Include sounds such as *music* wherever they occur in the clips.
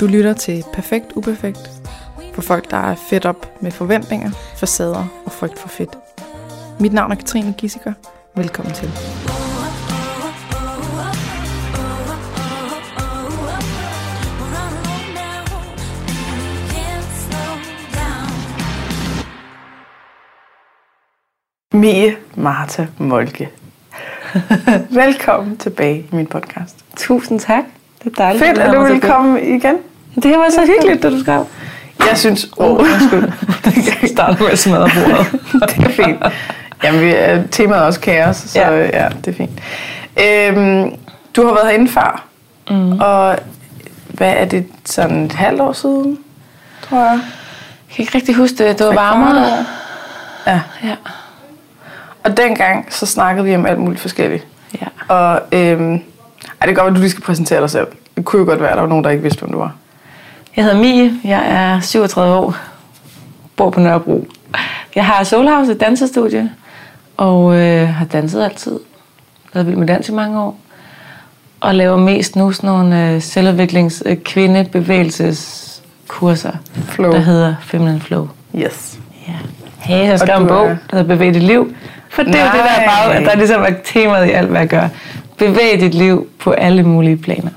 Du lytter til Perfekt Uperfekt for folk, der er fedt op med forventninger, facader og frygt for fedt. Mit navn er Katrine Gissiker. Velkommen til. Mie Marta Molke. *laughs* Velkommen tilbage i min podcast. Tusind tak. Det er dejligt. Fedt, at du vil komme igen. Det var så hyggeligt, da du skrev. Jeg synes... Åh, oh, undskyld. *laughs* Jeg starter med at smadre bordet. *laughs* det er fint. Jamen, vi er, temaet er også kaos, så ja, ja det er fint. Øhm, du har været herinde før, mm. og hvad er det, sådan et halvt år siden, tror jeg? Jeg kan ikke rigtig huske det. Det var varmere. Ja. ja. Og dengang, så snakkede vi om alt muligt forskelligt. Ja. Og øhm, ej, det er godt, at du lige skal præsentere dig selv. Det kunne jo godt være, at der var nogen, der ikke vidste, hvem du var. Jeg hedder Mie. Jeg er 37 år. Bor på Nørrebro. Jeg har Soul House, et dansestudie. Og øh, har danset altid. Været vild med dans i mange år. Og laver mest nu sådan nogle øh, selvudviklings øh, kvindebevægelseskurser. Flow. Der hedder Feminine Flow. Yes. Ja. Hey, jeg skrev en du bog, er- der hedder Bevæg dit liv. For det er jo det, der er, bare, der er ligesom er temaet i alt, hvad jeg gør. Bevæg dit liv på alle mulige planer.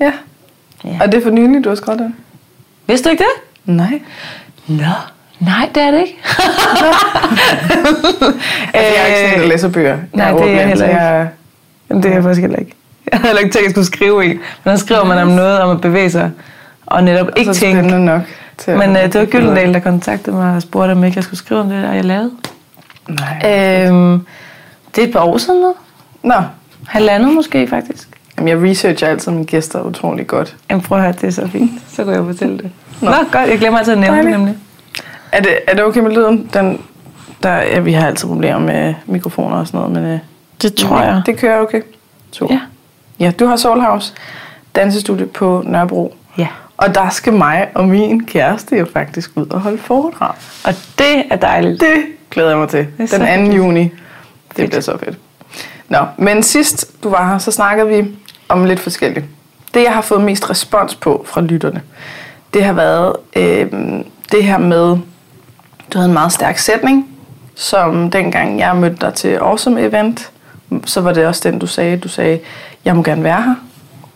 Ja. Ja. Og det er for nylig, du har skrevet den? Vidste du ikke det? Nej. Nå, nej, det er det ikke. *laughs* Altså, jeg er ikke sådan en, der læser bøger. nej, Jeg det er jeg heller ikke. Jeg, Jamen, det er jeg faktisk heller ikke. *laughs* Jeg havde ikke tænkt, at jeg skulle skrive i. Men der skriver man om noget om at bevæge sig. Og netop ikke så tænke. nok. Til Men øh, det var Gyldendal, der kontaktede mig og spurgte, om ikke jeg skulle skrive om det, der jeg lavede. Nej. Øhm, det er et par år siden nu. Nå, Halvandet måske, faktisk. Jamen, jeg researcher altid mine gæster utrolig godt. Jamen prøv at høre, det er så fint. Så kan jeg fortælle det. Nå, Nå. Godt. Jeg glemmer altid at nævne det nemlig. Er det, er det okay med lyden? Den, der, ja, vi har altid problemer med mikrofoner og sådan noget, men øh, Det tror jeg. det kører okay. Så. Ja. ja, du har Soul House, dansestudie på Nørrebro. Ja. Og der skal mig og min kæreste jo faktisk ud og holde foredrag. Og det er dejligt. Det glæder jeg mig til. Den 2. hyggeligt. juni. Det Fedt. bliver så fedt. Nå, men sidst du var her, så snakkede vi om lidt forskelligt. Det, jeg har fået mest respons på fra lytterne, det har været øh, det her med, du havde en meget stærk sætning, som dengang jeg mødte dig til Awesome Event, så var det også den, du sagde. Du sagde, jeg må gerne være her.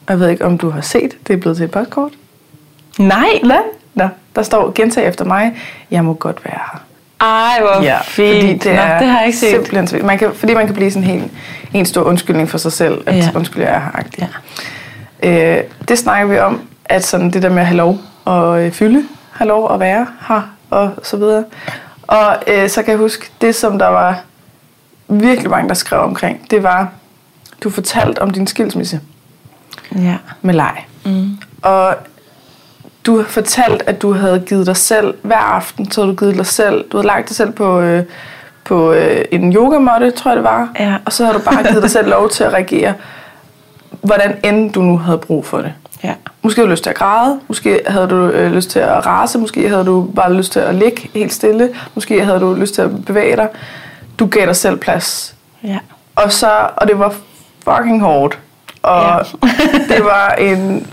Jeg ved ikke, om du har set, det er blevet til et postkort. Nej. Nej. Nå, der står, gentag efter mig, jeg må godt være her. Ej, hvor ja, fint. Fordi det, Nå, er det har jeg ikke set. Simpelthen, man kan, fordi man kan blive sådan helt en stor undskyldning for sig selv, at Ja. ja. undskyld, jeg er her. Ja. Øh, det snakker vi om, at sådan det der med at have lov at øh, fylde, have lov at være her, og så videre. Og øh, så kan jeg huske, det som der var virkelig mange, der skrev omkring, det var, du fortalte om din skilsmisse Ja. med leg. Mm. Og du har fortalt, at du havde givet dig selv, hver aften, så havde du givet dig selv, du havde lagt dig selv på, øh, på øh, en yogamåtte, tror jeg det var. Ja. Og så havde du bare givet dig selv lov til at reagere, hvordan end du nu havde brug for det. Ja. Måske havde du lyst til at græde, måske havde du øh, lyst til at rase, måske havde du bare lyst til at ligge helt stille, måske havde du lyst til at bevæge dig. Du gav dig selv plads. Ja. Og, så, og det var fucking hårdt. Og Ja. det var en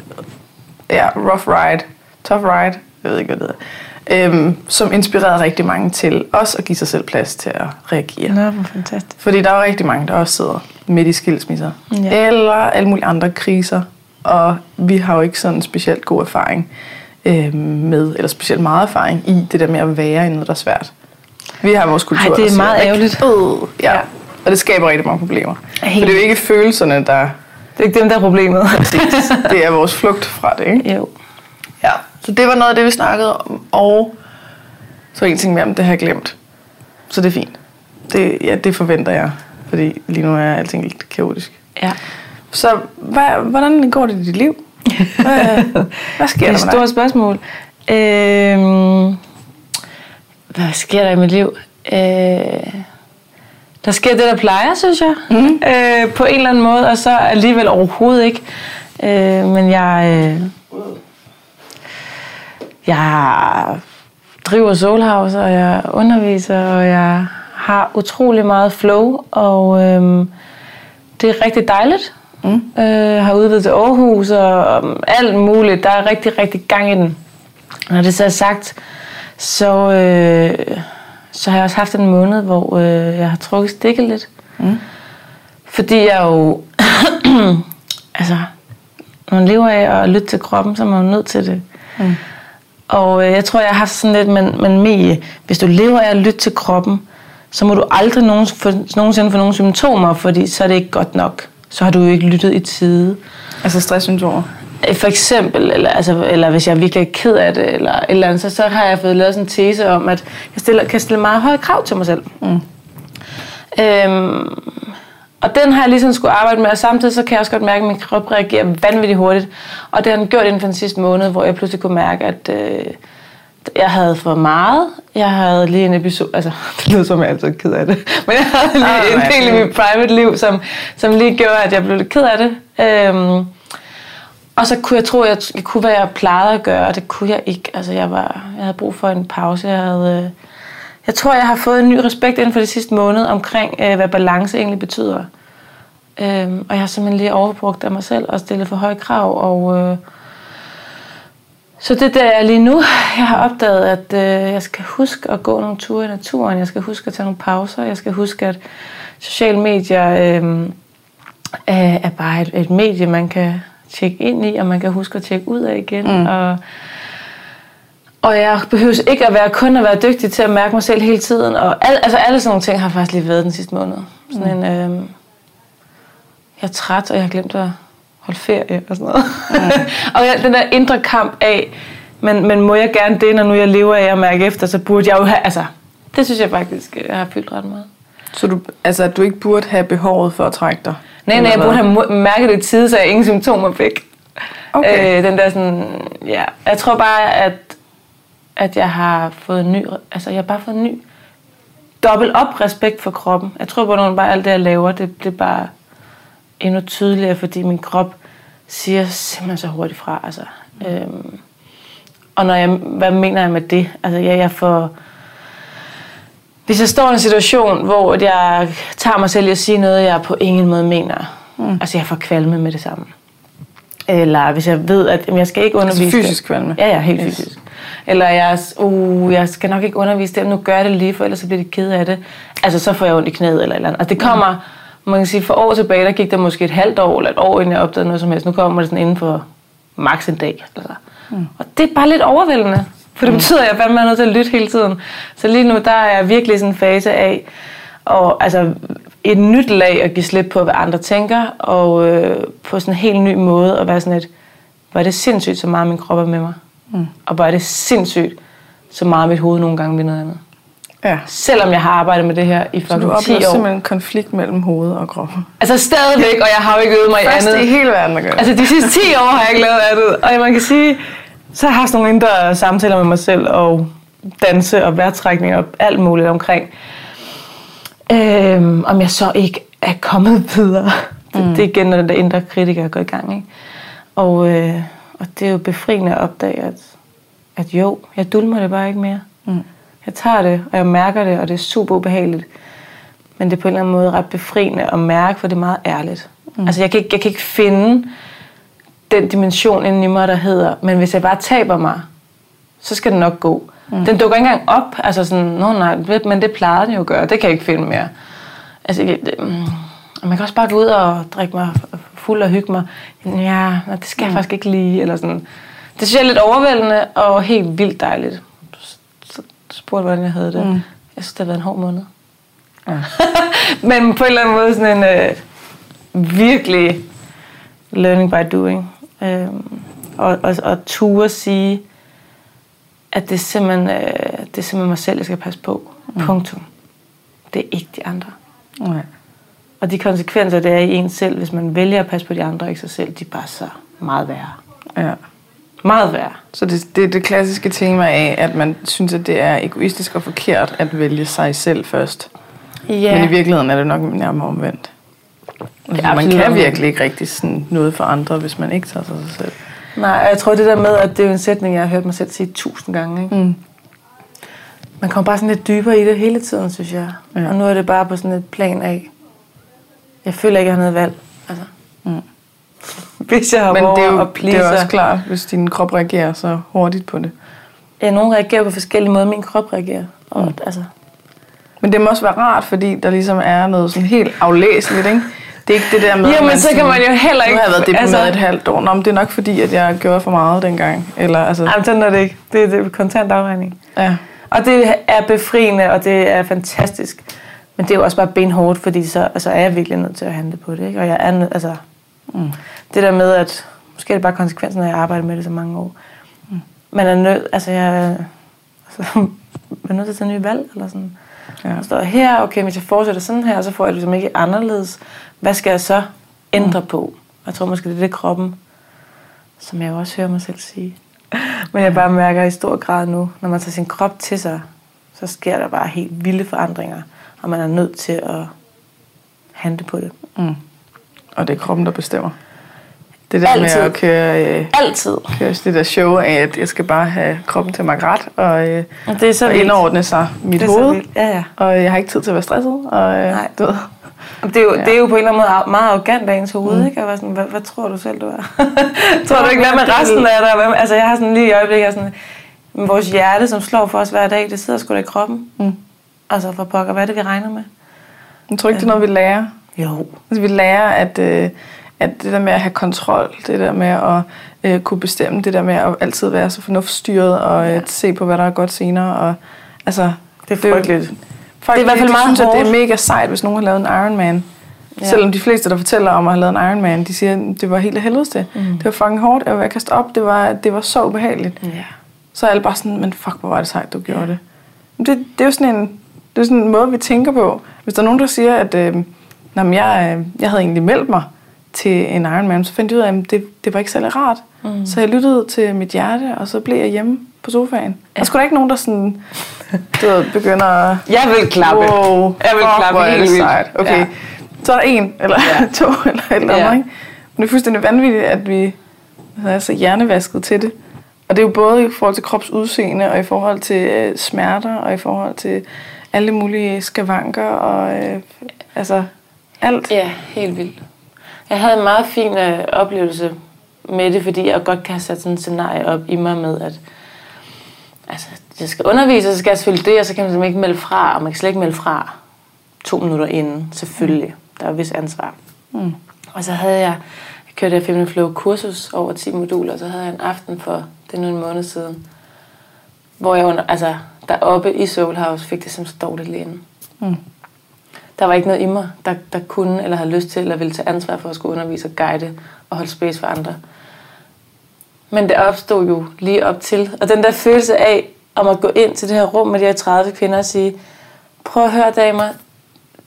ja, rough ride, tough ride, jeg ved ikke, hvad det hedder, øhm, som inspirerede rigtig mange til også at give sig selv plads til at reagere. Nå, hvor fantastisk. Fordi der er jo rigtig mange, der også sidder midt i skilsmisser. Ja. Eller alle mulige andre kriser. Og vi har jo ikke sådan en specielt god erfaring øh, med, eller specielt meget erfaring i det der med at være i noget, der er svært. Vi har vores kultur, Ej, det er siger, meget ikke? ærgerligt. Øh, ja. Og det skaber rigtig mange problemer. For Helt. det er jo ikke følelserne, der Det er ikke dem, der er problemet. præcis. *laughs* Det er vores flugt fra det, ikke? jo. Ja. Så det var noget af det, vi snakkede om. Og så en ting mere, men det har jeg glemt. Så det er fint. Det, ja, det forventer jeg. Fordi lige nu er alting lidt kaotisk. Ja. Så hvad, hvordan går det i dit liv? Hvad, hvad sker *laughs* Det er der et stort spørgsmål. Øhm, hvad sker der i mit liv? Øh, der sker det, der plejer, synes jeg. Mm. Øh, på en eller anden måde, og så alligevel overhovedet ikke. Øh, men jeg... Øh, jeg driver Soul House, og jeg underviser, og jeg har utrolig meget flow, og øhm, det er rigtig dejligt. Mm. Øh, har udvidet til Aarhus og, og alt muligt. Der er rigtig, rigtig gang i den. Når det så er sagt, så, øh, så har jeg også haft en måned, hvor øh, jeg har trukket stikket lidt. Mm. Fordi jeg jo... *clears throat* altså, når man lever af at lytte til kroppen, så er man jo nødt til det. Mm. Og øh, jeg tror, jeg har haft sådan lidt, men, men Mie, hvis du lever af at lytte til kroppen, så må du aldrig nogen, for, nogensinde få nogle symptomer, fordi så er det ikke godt nok. Så har du jo ikke lyttet i tide. Altså stresssymptomer? For eksempel, eller, altså, eller hvis jeg er virkelig ked af det, eller eller andet, så, så har jeg fået lavet sådan en tese om, at jeg stiller, kan stille meget høje krav til mig selv. Mm. Øhm, og den har jeg ligesom skulle arbejde med, og samtidig så kan jeg også godt mærke, at min krop reagerer vanvittigt hurtigt. Og det har den gjort inden for den sidste måned, hvor jeg pludselig kunne mærke, at øh, jeg havde for meget. Jeg havde lige en episode, altså *laughs* det lyder som, jeg altid er ked af det, *laughs* men jeg havde lige oh, en del i mit private liv, som, som lige gjorde, at jeg blev lidt ked af det. Øhm, og så kunne jeg tro, at jeg kunne, hvad jeg plejede at gøre, og det kunne jeg ikke. Altså jeg, var, jeg havde brug for en pause. Jeg havde... Øh, jeg tror, jeg har fået en ny respekt inden for de sidste måned omkring, øh, hvad balance egentlig betyder. Øhm, og jeg har simpelthen lige overbrugt af mig selv og stillet for høje krav. Og, øh, så det der er lige nu. Jeg har opdaget, at øh, jeg skal huske at gå nogle ture i naturen. Jeg skal huske at tage nogle pauser. Jeg skal huske, at sociale medier øh, er bare et, et medie, man kan tjekke ind i, og man kan huske at tjekke ud af igen. Mm. Og, og jeg behøver ikke at være kun at være dygtig til at mærke mig selv hele tiden. Og al, altså alle sådan nogle ting har faktisk lige været den sidste måned. Sådan mm. en, øh, jeg er træt, og jeg har glemt at holde ferie og sådan noget. Mm. *laughs* og jeg, den der indre kamp af, men, men må jeg gerne det, når nu jeg lever af at mærke efter, så burde jeg jo have, altså, det synes jeg faktisk, jeg har fyldt ret meget. Så du, altså, du ikke burde have behovet for at trække dig? Nej, nej, jeg burde have mærket det tid, så jeg ingen symptomer fik. Okay. Øh, den der sådan, ja. Jeg tror bare, at at jeg har fået en ny, altså jeg har bare fået en ny dobbelt op respekt for kroppen. Jeg tror på, at bare alt det, jeg laver, det, det er bare endnu tydeligere, fordi min krop siger simpelthen så hurtigt fra. Altså. Øhm, og når jeg, hvad mener jeg med det? Altså, jeg, jeg får... Hvis jeg står i en situation, hvor jeg tager mig selv i at sige noget, jeg på ingen måde mener, mm. altså jeg får kvalme med det samme. Eller hvis jeg ved, at jeg skal ikke undervise... Altså fysisk kvalme? Ja, ja, helt yes. fysisk. Eller jeg, uh, jeg skal nok ikke undervise dem, nu gør jeg det lige, for ellers så bliver de ked af det. Altså, så får jeg ondt i knæet eller eller andet. Altså, det kommer, mm. man kan sige, for år tilbage, der gik der måske et halvt år eller et år, inden jeg opdagede noget som helst. Nu kommer det sådan inden for maks en dag. Eller mm. Og det er bare lidt overvældende. For det mm. betyder, at jeg fandme er nødt til at lytte hele tiden. Så lige nu, der er jeg virkelig sådan en fase af, og altså et nyt lag at give slip på, hvad andre tænker, og øh, på sådan en helt ny måde at være sådan et, hvor er det sindssygt, så meget min krop er med mig. Mm. Og hvor er det sindssygt, så meget mit hoved nogle gange vil noget andet. Ja. Selvom jeg har arbejdet med det her i fucking 10 år. Så du oplever simpelthen en konflikt mellem hoved og krop? Altså stadigvæk, og jeg har jo ikke øvet mig i andet. I hele verden at gøre. Altså de sidste 10 år har jeg ikke lavet andet. Og man kan sige, så har jeg haft nogle indre samtaler med mig selv, og danse og vejrtrækning og alt muligt omkring. Øhm, om jeg så ikke er kommet videre. Mm. Det, det er igen, når den der indre kritiker går i gang. Ikke? Og, øh, og det er jo befriende at opdage, at, at jo, jeg dulmer det bare ikke mere. Mm. Jeg tager det, og jeg mærker det, og det er super ubehageligt. Men det er på en eller anden måde ret befriende at mærke, for det er meget ærligt. Mm. Altså jeg kan, ikke, jeg kan ikke finde den dimension inden i mig, der hedder, men hvis jeg bare taber mig, så skal det nok gå. Mm. Den dukker ikke engang op, altså sådan, Nå, nej, men det plejede den jo at gøre, det kan jeg ikke finde mere. Altså, det, mm, man kan også bare gå ud og drikke mig fuld og hygge mig. Ja, det skal jeg mm. faktisk ikke lige, eller sådan. Det synes jeg er lidt overvældende og helt vildt dejligt. Så spurgte, hvordan jeg havde det. Mm. Jeg synes, det har været en hård måned. Ja. *laughs* Men på en eller anden måde sådan en øh, virkelig learning by doing. Øhm, og, og, og ture sige, at det er, simpelthen, øh, det er simpelthen mig selv, jeg skal passe på. Mm. Punktum. Det er ikke de andre. Nej. Og de konsekvenser, det er i en selv, hvis man vælger at passe på de andre, ikke sig selv, de er bare så meget værre. Ja. Meget værre. Så det, det er det klassiske tema af, at man synes, at det er egoistisk og forkert at vælge sig selv først. Ja. Men i virkeligheden er det nok nærmere omvendt. Altså, man kan virkelig ikke rigtig sådan noget for andre, hvis man ikke tager sig selv. Nej, jeg tror det der med, at det er en sætning, jeg har hørt mig selv sige tusind gange. Ikke? Mm. Man kommer bare sådan lidt dybere i det hele tiden, synes jeg. Ja. Og nu er det bare på sådan et plan af, jeg føler ikke, jeg har noget valg. Altså. Mm. hvis jeg har Men det er, og jo, det pleaser. er også klart, hvis din krop reagerer så hurtigt på det. Ja, nogen reagerer på forskellige måder, min krop reagerer. Og, mm. altså, Men det må også være rart, fordi der ligesom er noget sådan helt aflæseligt, ikke? Det er ikke det der med, Ja, at men så kan man jo heller Nu ikke- har jeg været deprimeret altså- et halvt år. Nå, men det er nok fordi, at jeg gjorde for meget dengang. Eller, altså, Jamen, sådan er det ikke. Det, det er kontant afregning. ja. Og det er befriende, og det er fantastisk. Men det er jo også bare benhårdt, fordi så altså, er jeg virkelig nødt til at handle på det. Ikke? Og jeg er nødt, altså, mm. det der med, at måske er det bare konsekvensen, når jeg arbejder med det så mange år. Mm. Man er nødt, altså jeg altså, *laughs* man er nødt til at tage nye valg, eller sådan. Ja. Jeg står her, okay, hvis jeg fortsætter sådan her, så får jeg det ligesom ikke anderledes. Hvad skal jeg så ændre mm. på? Jeg tror måske, det er det kroppen, som jeg også hører mig selv sige. Men jeg bare mærker i stor grad nu, når man tager sin krop til sig, så sker der bare helt vilde forandringer, og man er nødt til at handle på det. Mm. Og det er kroppen, der bestemmer. Det der Altid. med at køre, øh, Altid. køre det der show af, at jeg skal bare have kroppen til makke ret, og, øh, Og det er så og vildt. indordne sig mit Det er så hoved. vildt. Ja, ja. Og jeg har ikke tid til at være stresset. Og, øh, Nej. Du ved. Det er, jo, Ja. det er jo på en eller anden måde meget arrogant af ens hoved, mm. ikke? Jeg var sådan, hvad, hvad tror du selv, du er? *laughs* tror du ikke, hvad med resten af dig? Hvad altså, jeg har sådan lige i øjeblikket, sådan, vores hjerte, som slår for os hver dag, det sidder sgu da i kroppen. Mm. Altså, for pokker, hvad er det, vi regner med? Jeg tror ikke, det er noget, vi lærer. Jo. Altså, vi lærer, at, øh, at det der med at have kontrol, det der med at øh, kunne bestemme, det der med at altid være så fornuftsstyret og Ja. øh, se på, hvad der er godt senere. Og, altså, Det er frygteligt. Folk, Det er i hvert fald meget synes, at det er mega sejt, hvis nogen har lavet en Ironman. Ja. Ja. Selvom de fleste, der fortæller om at have lavet en Ironman, de siger, at det var helt af helvedes det. Mm. Det var fucking hårdt, jeg var kaste op, det var, det var så ubehageligt. Ja. Så er alle bare sådan, men fuck, hvor var det sejt, du gjorde det. Men det, det er jo sådan en, det er sådan en måde, vi tænker på. Hvis der er nogen, der siger, at øh, Nå, men jeg, øh, jeg havde egentlig meldt mig til en Ironman, så fandt jeg ud af, at det, det var ikke særlig rart. Mm. Så jeg lyttede til mit hjerte, og så blev jeg hjemme på sofaen. Ja. Der skulle da ikke nogen, der sådan, du ved, begynder at... Jeg vil klappe. Wow, Jeg vil klappe hvor er helt vildt. sejt. Okay, Ja. så er der en, eller ja. *laughs* to, eller et eller andet, Ja. ikke? Men det er fuldstændig vanvittigt, at vi er så hjernevasket til det. Og det er jo både i forhold til kropsudseende, og i forhold til øh, smerter, og i forhold til alle mulige skavanker, og øh, altså alt. Ja, helt vildt. Jeg havde en meget fin øh, oplevelse med det, fordi jeg godt kan have sat sådan et scenarie op i mig med, at altså, jeg skal undervise, og så skal jeg selvfølgelig det, og så kan man simpelthen ikke melde fra, og man kan slet ikke melde fra to minutter inden, selvfølgelig. Der er vis ansvar. Mm. Og så havde jeg, jeg kørte jeg Feminine Flow kursus over 10 moduler, og så havde jeg en aften for, det er nu en måned siden, hvor jeg under, altså, deroppe i Soul House fik det simpelthen så dårligt lige inden. Mm. Der var ikke noget i mig, der, der kunne eller havde lyst til eller ville tage ansvar for at skulle undervise og guide og holde space for andre. Men det opstod jo lige op til. Og den der følelse af om at gå ind til det her rum med de her 30 kvinder og sige, prøv at høre damer,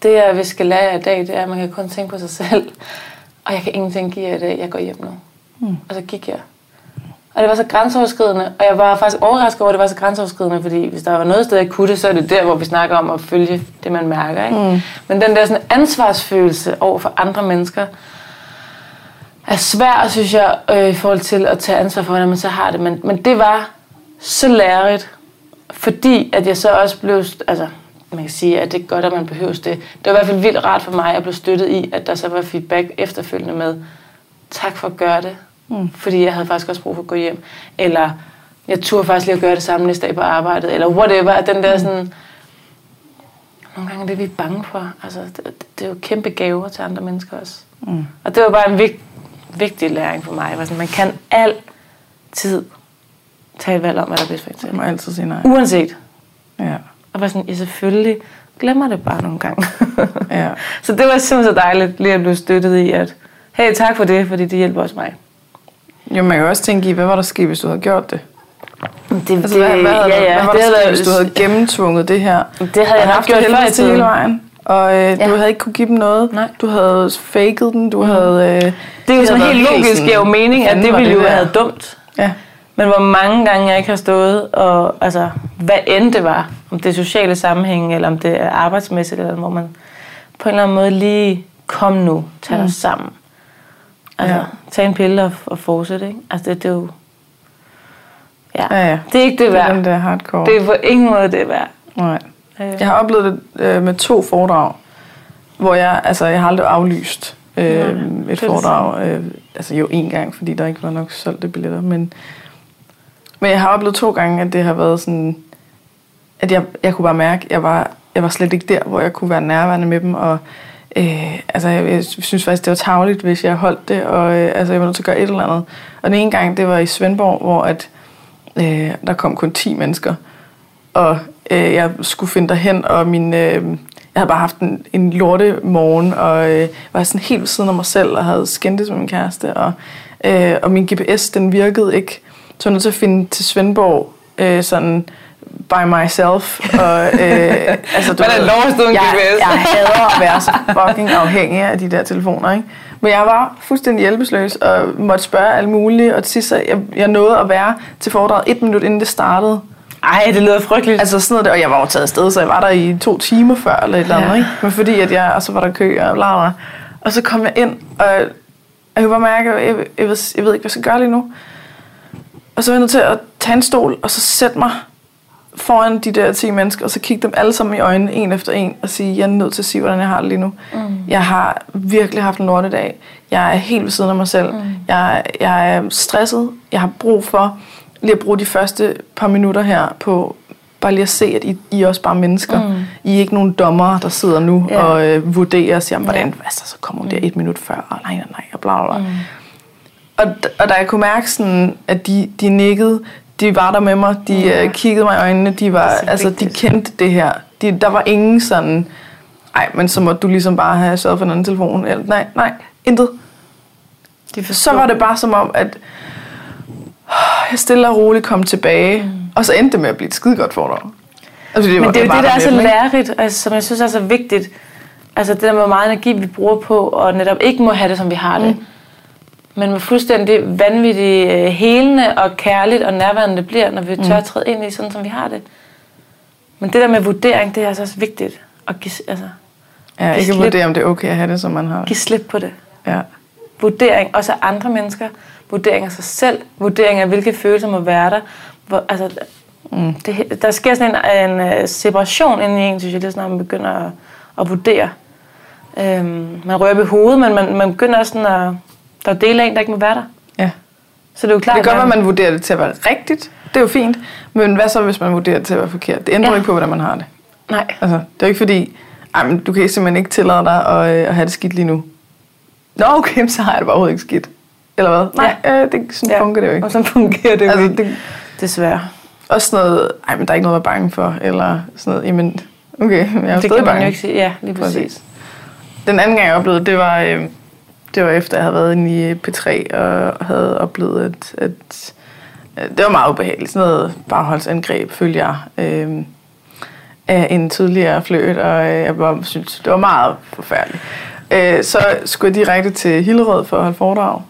det jeg vi skal lære jer i dag, det er, at man kan kun tænke på sig selv. Og jeg kan ingenting give jer i dag, jeg går hjem nu. Mm. Og så gik jeg. Og det var så grænseoverskridende, og jeg var faktisk overrasket over, at det var så grænseoverskridende, fordi hvis der var noget sted, jeg kunne det, så er det der, hvor vi snakker om at følge det, man mærker. Ikke? Mm. Men den der sådan ansvarsfølelse over for andre mennesker, er svær, synes jeg, øh, i forhold til at tage ansvar for, hvordan man så har det. Men, men det var så lærerigt, fordi at jeg så også blev, altså man kan sige, at det er godt, at man behøver det. Det var i hvert fald vildt rart for mig at blive støttet i, at der så var feedback efterfølgende med, tak for at gøre det, mm. fordi jeg havde faktisk også brug for at gå hjem. Eller jeg turde faktisk lige at gøre det samme næste dag på arbejdet, eller whatever. At den der sådan, nogle gange er det, vi er bange for. Altså, det, det er jo kæmpe gaver til andre mennesker også. Mm. Og det var bare en vigt, vigtig læring for mig. Sådan, man kan altid tage et valg om, hvad der er bedst for en selv. Må altid sige nej. Uanset. Ja. Og var sådan, jeg selvfølgelig glemmer det bare nogle gange. Ja. *laughs* så det var simpelthen så dejligt lige at blive støttet i, at hey, tak for det, fordi det hjælper også mig. Jo, man kan jo også tænke i, hvad var der sket, hvis du havde gjort det? Det, Altså, hvad, hvad, havde, ja, ja, hvad var det der sket, hvis du havde gennemtvunget det her? Det havde jeg haft gjort det før i til hele tiden. vejen. Og øh, Ja. du havde ikke kunne give dem noget. Nej. Du havde faked den. Du havde... Øh, Det er jo sådan helt logisk, giver jo mening, at det ville jo været dumt. Ja. Men hvor mange gange jeg ikke har stået, og altså, hvad end det var, om det er sociale sammenhæng, eller om det er arbejdsmæssigt, eller hvor man på en eller anden måde lige, kom nu, tag dig Mm. sammen. Altså, Ja. tag en pille og, og fortsætte, ikke? Altså, det, det er jo... Ja. Ja, ja. Det er ikke det Det er værd. den der hardcore. Det er på ingen måde det værd. Nej. Øh, Jeg har oplevet det øh, med to foredrag, hvor jeg, altså, jeg har aldrig aflyst øh, Ja, et det er det foredrag. Øh, altså jo en gang, fordi der ikke var nok solgte billetter. Men, men jeg har oplevet to gange, at det har været sådan, at jeg, jeg kunne bare mærke, at jeg var, jeg var slet ikke der, hvor jeg kunne være nærværende med dem. Og øh, altså, jeg, jeg synes faktisk, det var tageligt, hvis jeg holdt det, og øh, altså, jeg var nødt til at gøre et eller andet. Og den ene gang, det var i Svendborg, hvor at, øh, der kom kun 10 mennesker, og øh, jeg skulle finde derhen, og min, øh, jeg havde bare haft en, en lorte morgen, og øh, var sådan helt ved siden af mig selv, og havde skændtes med min kæreste, og, øh, og min GPS, den virkede ikke. Så jeg nødt til at finde til Svendborg, øh, sådan by myself. Og, øh, *laughs* altså, du Hvordan ved, lov at stå en jeg, GPS? jeg hader at være så *laughs* fucking afhængig af de der telefoner, ikke? Men jeg var fuldstændig hjælpeløs og måtte spørge alt muligt, og til sidst så jeg, jeg nåede at være til foredraget et minut inden det startede. Ej, det lyder frygteligt. Altså sådan noget der, og jeg var jo taget afsted, så jeg var der i to timer før eller et eller andet, Ja. ikke? Men fordi at jeg, og så var der kø og bla bla. Og så kom jeg ind, og jeg kunne bare mærke, at jeg, jeg, ved, jeg ved ikke, hvad jeg skal gøre lige nu. Og så var jeg nødt til at tage en stol, og så sætte mig foran de der 10 mennesker, og så kigge dem alle sammen i øjnene, en efter en, og sige, jeg er nødt til at sige, hvordan jeg har det lige nu. Mm. Jeg har virkelig haft en lortedag. Jeg er helt ved siden af mig selv. Mm. Jeg, jeg er stresset. Jeg har brug for lige at bruge de første par minutter her på bare lige at se, at I, I er også bare mennesker. Mm. I er ikke nogen dommere, der sidder nu Ja. og øh, vurderer og siger, hvordan, Ja. altså, så kommer hun der et minut før, og nej, nej, nej, og bla, bla, bla. Mm. Og, og da jeg kunne mærke sådan, at de, de nikkede, de var der med mig, de Ja. ja. kiggede mig i øjnene, de var, Det så altså, de kendte det her. De, der var ingen sådan, nej, men så må du ligesom bare have sørget for en anden telefon. Eller, nej, nej, intet. De Så var det bare som om, at jeg stille og roligt kom tilbage, mm. og så endte det med at blive et skide godt foredrag. Altså, Men det er jo var det, der er så lærerigt, altså, som jeg synes er så vigtigt. Altså det der med, hvor meget energi vi bruger på, og netop ikke må have det, som vi har det. Mm. Men med fuldstændig vanvittigt øh, helende og kærligt og nærværende det bliver, når vi tør at træde ind i sådan, som vi har det. Men det der med vurdering, det er altså også vigtigt. At give, altså, Ja, ikke slip. vurdere, om det er okay at have det, som man har. give slip på det. Ja. Vurdering også af andre mennesker. Vurdering af sig selv. Vurdering af, hvilke følelser må være der. Hvor, altså, mm. det, der sker sådan en, en øh, separation inde i en, synes jeg, lige snart man begynder at, at vurdere. Øhm, man rører ved hovedet, men man, man begynder også sådan at... Der er dele af en, der ikke må være der. ja. Så det er jo klart, Det kan godt være, at man vurderer det til at være rigtigt. Det er jo fint. Men hvad så, hvis man vurderer det til at være forkert? Det ændrer Ja. ikke på, hvordan man har det. Nej, Altså, det er jo ikke fordi, ej, men du kan simpelthen ikke tillade dig at, øh, at have det skidt lige nu. Nå, okay, *laughs* så har jeg det bare overhovedet ikke skidt. Eller hvad? Nej, ja. øh, det, sådan ja. fungerer det jo ikke. Og sådan fungerer det jo Altså, ikke. det, Desværre. også sådan noget, ej, men der er ikke noget at være bange for. Eller sådan noget, jamen, okay, jeg er Det stadig kan man bange. jo ikke sige. Ja, lige præcis. Præcis. Den anden gang, jeg oplevede, det var, øh, det var efter, jeg havde været inde i P3 og havde oplevet, at, at det var meget ubehageligt. Sådan noget bagholdsangreb, følger jeg, øh, af en tidligere fløjt, og øh, jeg bare synes, det var meget forfærdeligt. Øh, så skulle jeg direkte til Hillerød for at holde foredrag.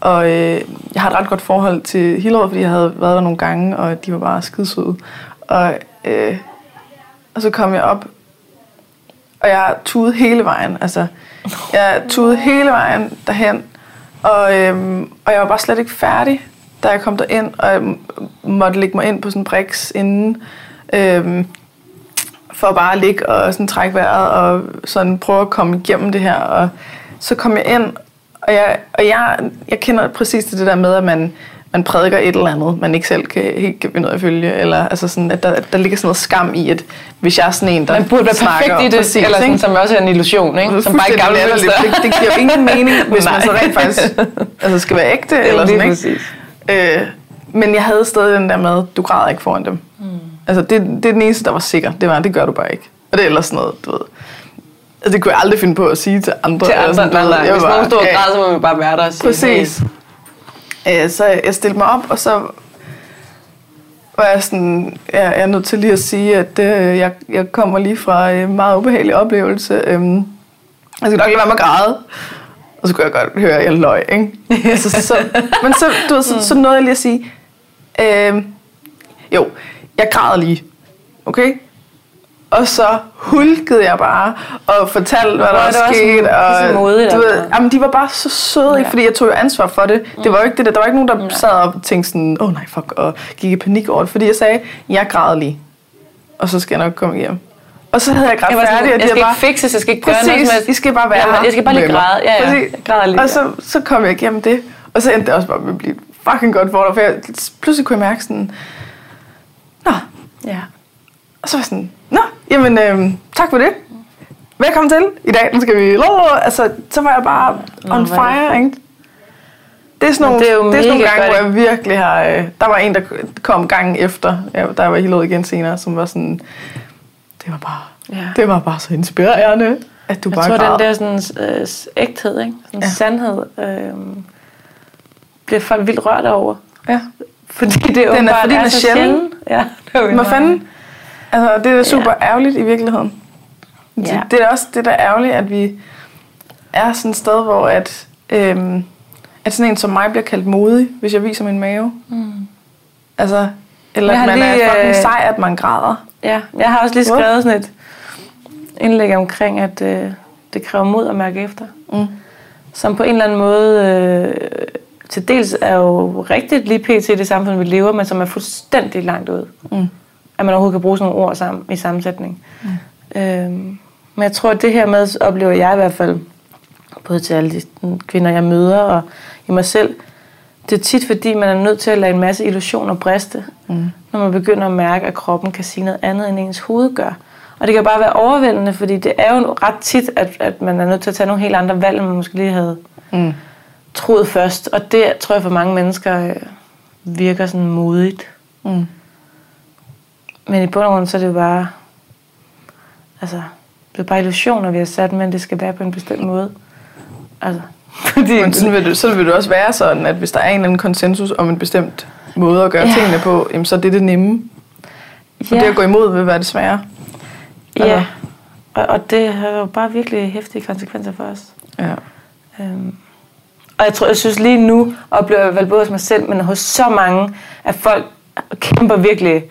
Og øh, jeg har et ret godt forhold til Hillerød, fordi jeg havde været der nogle gange, og de var bare skidesøde. Og, øh, og så kom jeg op, og jeg tudede hele vejen. Altså, jeg tudede hele vejen derhen, og, øhm, og jeg var bare slet ikke færdig, da jeg kom derind, og jeg måtte lægge mig ind på sådan en briks inden, øhm, for at bare ligge og sådan trække vejret, og sådan prøve at komme igennem det her. Og så kom jeg ind, og jeg, og jeg, jeg kender præcis til det der med, at man, man prædiker et eller andet, man ikke selv kan, helt kan finde ud af at følge, eller altså sådan, at der, der ligger sådan noget skam i, at hvis jeg er sådan en, der Man burde være perfekt i det, præcis, eller sådan, ikke? som også er en illusion, ikke? Som bare ikke latterligt. det, det giver jo ingen *laughs* mening, hvis man så rent faktisk altså, skal være ægte. er Eller sådan, præcis. ikke? Øh, men jeg havde stadig den der med, du græder ikke foran dem. Mm. Altså, det, det er den eneste, der var sikker. Det var, det gør du bare ikke. Og det er ellers sådan noget, du ved. Altså, det kunne jeg aldrig finde på at sige til andre. Til eller andre, sådan, du nej, nej. Jeg Hvis nogen står og ja, græder, så må vi bare være der og sige, Præcis. Øh, så jeg stillede mig op, og så var jeg sådan, ja, jeg er nødt til lige at sige, at øh, jeg, jeg kommer lige fra en meget ubehagelig oplevelse. Øhm, jeg skal nok lade være med at græde. Og så kunne jeg godt høre, at jeg løg, ikke? *laughs* altså, så, men så, du ved, så, så nåede jeg lige at sige, øh, jo, jeg græder lige, okay? Og så hulkede jeg bare og fortalte, hvad der er var sket. Og, modigt, du ved, jamen, de var bare så søde, ikke? Ja. fordi jeg tog jo ansvar for det. Det var jo ikke det der, der var ikke nogen, der sad og tænkte sådan, åh oh, nej, fuck, og gik i panik over det. Fordi jeg sagde, jeg græder lige, og så skal jeg nok komme hjem. Og så havde jeg grædt Jeg, var sådan, færdig, og jeg de skal havde ikke fikses, jeg skal ikke gøre noget som helst. I skal bare være jeg, her Jeg skal bare lige græde. Ja, ja. Jeg græder lige. Og så, så kom jeg igennem det. Og så endte det også bare med at blive fucking godt foredrag, for jeg, pludselig kunne jeg mærke sådan, Nå, ja. Og så var jeg sådan, Nå, jamen øhm, tak for det. Velkommen til. I dag nu skal vi... Altså, så var jeg bare on hvor fire, ikke? Det er sådan nogle, det er jo det er sådan nogle gange, hvor godt. jeg virkelig har... Øh, der var en, der kom gangen efter, ja, der var helt igen senere, som var sådan... Det var bare, Ja. det var bare så inspirerende, at du Jeg bare tror, græd. den der sådan, øh, ægthed, ikke? Sådan Ja. sandhed, øh, bliver folk vildt rørt over. Ja. Fordi det er Den er- fordi den er så sjælden. sjældent. Ja, det er Hvad fanden? Altså, det er super ja. ærgerligt i virkeligheden. Det, Ja. det er også det, der er ærgerligt, at vi er sådan et sted, hvor at, øhm, at sådan en som mig bliver kaldt modig, hvis jeg viser min mave. Mm. Altså, eller at man er lige, fucking øh, sej, at man græder. Ja, jeg har også lige skrevet sådan et indlæg omkring, at øh, det kræver mod at mærke efter. Mm. Som på en eller anden måde øh, til dels er jo rigtigt lige pt. i det samfund, vi lever, men som er fuldstændig langt ud. Mm. At man overhovedet kan bruge sådan nogle ord sammen, i sammensætning. Mm. Øhm, men jeg tror, at det her med, oplever jeg i hvert fald, både til alle de kvinder, jeg møder, og i mig selv, det er tit, fordi man er nødt til at lade en masse illusioner briste, Mm. når man begynder at mærke, at kroppen kan sige noget andet, end ens hoved gør. Og det kan bare være overvældende, fordi det er jo ret tit, at, at man er nødt til at tage nogle helt andre valg, end man måske lige havde Mm. troet først. Og det tror jeg for mange mennesker øh, virker sådan modigt. Mm. Men i bund og grund, så er det jo bare... Altså, det er bare illusioner, vi har sat, men det skal være på en bestemt måde. Altså, *laughs* fordi... Men sådan vil, det, så vil det også være sådan, at hvis der er en eller anden konsensus om en bestemt måde at gøre Ja. tingene på, jamen, så er det det nemme. Og det at gå imod vil være det svære. Ja, og, og det har jo bare virkelig hæftige konsekvenser for os. Ja. Øhm. Og jeg tror, jeg synes lige nu, oplever jeg vel både hos mig selv, men hos så mange, at folk kæmper virkelig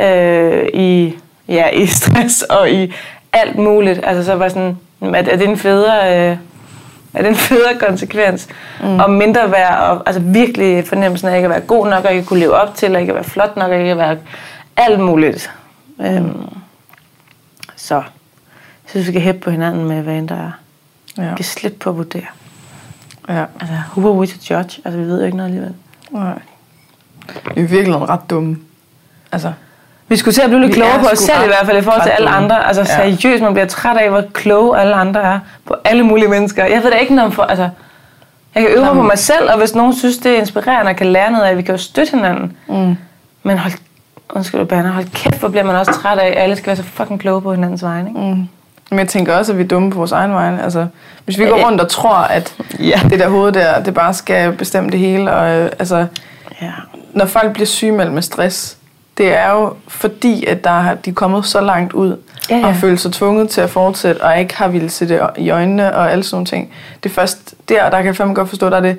øh, i, ja, i *laughs* stress og i alt muligt. Altså så var sådan, er, er det en federe... Øh, er det en federe konsekvens? Mm. Og mindre værd, og altså virkelig fornemmelsen af ikke at være god nok, og ikke at kunne leve op til, og ikke at være flot nok, og ikke at være alt muligt. Mm. Øhm, så jeg synes, vi kan hæppe på hinanden med, hvad end der er. Ja. Vi kan slippe på at vurdere. ja. Altså, who are we to judge? Altså, vi ved jo ikke noget alligevel. Nej. Vi er virkelig ret dumme. Altså, Vi skulle til at blive lidt klogere er på os selv i hvert fald i forhold til alle andre. Altså seriøst, man bliver træt af, hvor kloge alle andre er på alle mulige mennesker. Jeg ved da ikke noget for, altså... Jeg kan øve mig på mig selv, og hvis nogen synes, det er inspirerende og kan lære noget af, vi kan jo støtte hinanden. mm. Men hold, undskyld, Banner, hold kæft, hvor bliver man også træt af, at alle skal være så fucking kloge på hinandens vegne. Ikke? Mm. Men jeg tænker også, at vi er dumme på vores egen vegne. Altså, hvis vi går rundt og tror, at Ja. det der hoved der, det bare skal bestemme det hele. Og, øh, altså, Ja. når folk bliver sygemeldt med stress, det er jo fordi, at der har, de er kommet så langt ud, Ja, ja. og føler sig tvunget til at fortsætte, og ikke har ville se det i øjnene og alle sådan nogle ting. Det er først der, der kan jeg fandme godt forstå, der er det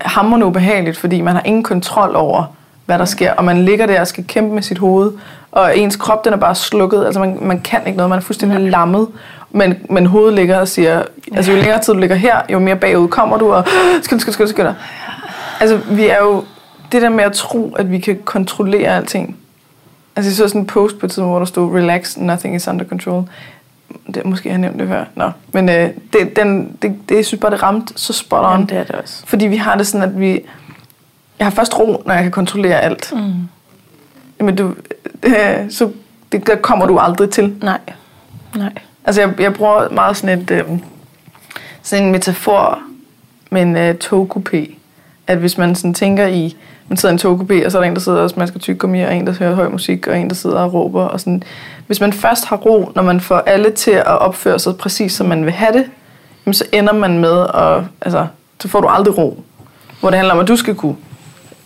hammerende ubehageligt, fordi man har ingen kontrol over, hvad der sker, og man ligger der og skal kæmpe med sit hoved, og ens krop, den er bare slukket, altså man, man kan ikke noget, man er fuldstændig lammet, men, men hovedet ligger og siger, altså jo længere tid du ligger her, jo mere bagud kommer du, og skyld, skyld, skyld, skyld. Altså vi er jo, det der med at tro, at vi kan kontrollere alting, Altså, jeg så sådan en post på tiden, hvor der stod, relax, nothing is under control. Det, måske har jeg nævnt det før. Nå. Men øh, det, den, det, det, jeg synes bare, det ramte så spot on. Jamen, det er det også. Fordi vi har det sådan, at vi... Jeg har først ro, når jeg kan kontrollere alt. Mm. Men du, øh, *laughs* så det, der kommer du aldrig til. Nej. Nej. Altså, jeg, jeg bruger meget sådan et... Øh, sådan en metafor med en øh, togkupé. At hvis man sådan tænker i... Man sidder i en togkupé, og så er der en, der sidder og smasker tyggegummi, og en, der hører høj musik, og en, der sidder og råber. Og sådan. Hvis man først har ro, når man får alle til at opføre sig præcis, som man vil have det, jamen, så ender man med at... Altså, så får du aldrig ro. Hvor det handler om, at du skal kunne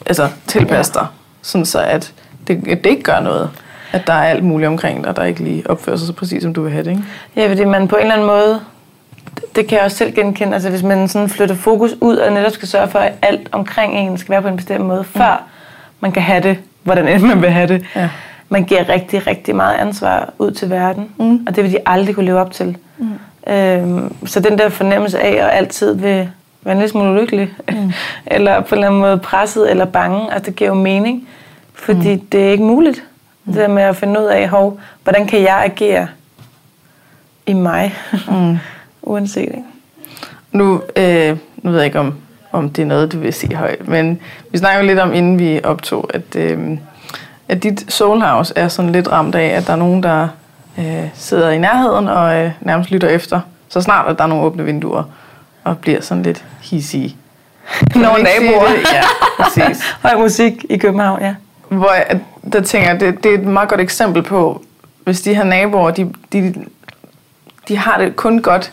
altså, tilpasse dig, sådan så at det, at det ikke gør noget. At der er alt muligt omkring dig, der ikke lige opfører sig så præcis, som du vil have det. Ikke? Ja, fordi man på en eller anden måde, det kan jeg også selv genkende, altså hvis man sådan flytter fokus ud og netop skal sørge for, at alt omkring en skal være på en bestemt måde, før man kan have det, hvordan end man vil have det. Ja. Man giver rigtig, rigtig meget ansvar ud til verden, Mm. og det vil de aldrig kunne leve op til. Mm. Øhm, så den der fornemmelse af at altid vil være en lille smule ulykkelig, mm. *laughs* eller på en eller anden måde presset eller bange, altså det giver jo mening, fordi mm. det er ikke muligt. Det der med at finde ud af, hov, hvordan kan jeg agere i mig. Mm. *laughs* Uanset, ikke? Nu, øh, nu ved jeg ikke, om, om det er noget, du vil sige højt, men vi snakker lidt om, inden vi optog, at, øh, at dit soulhouse er sådan lidt ramt af, at der er nogen, der øh, sidder i nærheden og øh, nærmest lytter efter, så snart at der er nogle åbne vinduer, og bliver sådan lidt hissige. *laughs* Nogle naboer. Ja, præcis. *laughs* Høj musik i København, ja. Hvor jeg, der tænker jeg, det, det er et meget godt eksempel på, hvis de her naboer, de, de, de har det kun godt,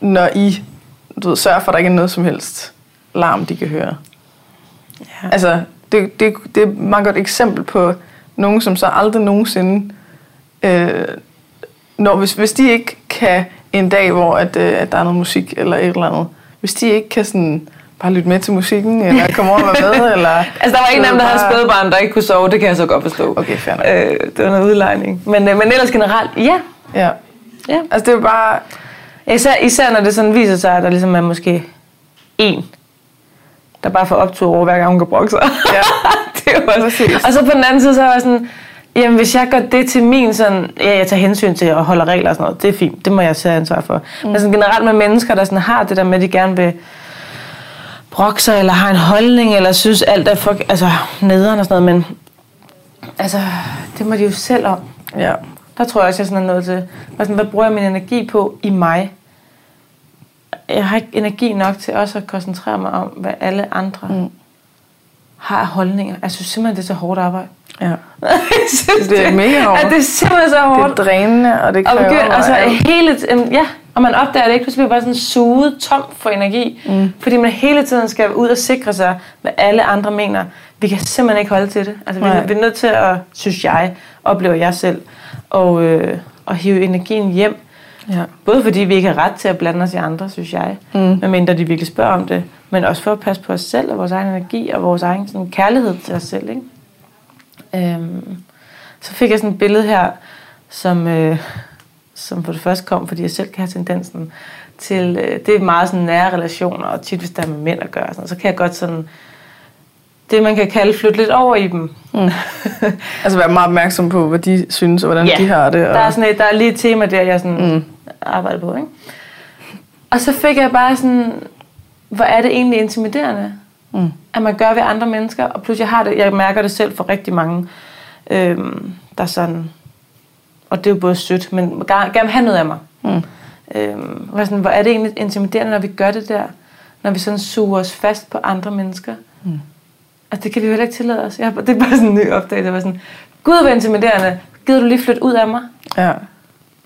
når I du ved, sørger for, at der ikke er noget som helst larm, de kan høre. ja. Altså, det, det, det er et meget godt eksempel på nogen, som så aldrig nogensinde, øh, når, hvis, hvis de ikke kan en dag, hvor at, øh, at der er noget musik eller et eller andet, hvis de ikke kan sådan bare lytte med til musikken, eller komme over og være med, *laughs* eller... Altså, der var en af dem, der havde spædbarn, der ikke kunne sove. Det kan jeg så godt forstå. Okay, fair nok. Øh, det var noget udlejning. Men, øh, men ellers generelt, ja. Ja. ja. Altså, det er bare... Især, især når det sådan viser sig, at der ligesom er måske en, der bare får optur over, hver gang hun kan brokke sig. Ja. *laughs* det er også. Præcis. Og så på den anden side, så er jeg sådan, jamen hvis jeg gør det til min sådan, ja, jeg tager hensyn til at holde regler og sådan noget, det er fint, det må jeg tage ansvar for. Mm. Men sådan generelt med mennesker, der sådan har det der med, at de gerne vil brokke sig, eller har en holdning, eller synes alt er for, altså nederen og sådan noget, men altså, det må de jo selv om. Ja. Der tror jeg også, jeg sådan er nødt til, hvad, sådan, hvad bruger jeg min energi på i mig? Jeg har ikke energi nok til også at koncentrere mig om, hvad alle andre mm. har af holdninger. Jeg synes simpelthen, det er så hårdt arbejde. ja. *laughs* synes, Det er mega hårdt. Ja, det er simpelthen så hårdt. Det er drænende, og det og kræver... begynd, altså alt. hele ja, og man opdager det ikke, pludselig bliver bare sådan suget tom for energi, mm. fordi man hele tiden skal ud og sikre sig, hvad alle andre mener. Vi kan simpelthen ikke holde til det. Altså, vi, Nej. vi er nødt til at, synes jeg, oplever jeg selv, og, øh, at hive energien hjem. Ja. Både fordi vi ikke har ret til at blande os i andre, synes jeg, mm. medmindre de virkelig spørger om det, men også for at passe på os selv og vores egen energi og vores egen sådan, kærlighed til os selv. Ikke? Øhm, så fik jeg sådan et billede her, som, øh, som for det første kom, fordi jeg selv kan have tendensen til, øh, det er meget sådan nære relationer, og tit hvis der er med mænd at gøre, sådan, så kan jeg godt sådan, det man kan kalde flytte lidt over i dem. Mm. *laughs* Altså være meget opmærksom på, hvad de synes, og hvordan Ja. de har det. Og... Der er, sådan et, der er lige et tema der, jeg sådan mm. arbejder på. Ikke? Og så fik jeg bare sådan, hvor er det egentlig intimiderende, mm. at man gør ved andre mennesker. Og pludselig har det, jeg mærker det selv for rigtig mange, øhm, der sådan, og det er jo både sødt, men gerne, have noget af mig. Mm. Øhm, sådan, hvor er det egentlig intimiderende, når vi gør det der, når vi sådan suger os fast på andre mennesker. Mm. Altså, det kan vi jo heller ikke tillade os. Jeg, det er bare sådan en ny opdagelse. Jeg var sådan, Gud, hvor intimiderende. Gider du lige flytte ud af mig? Ja.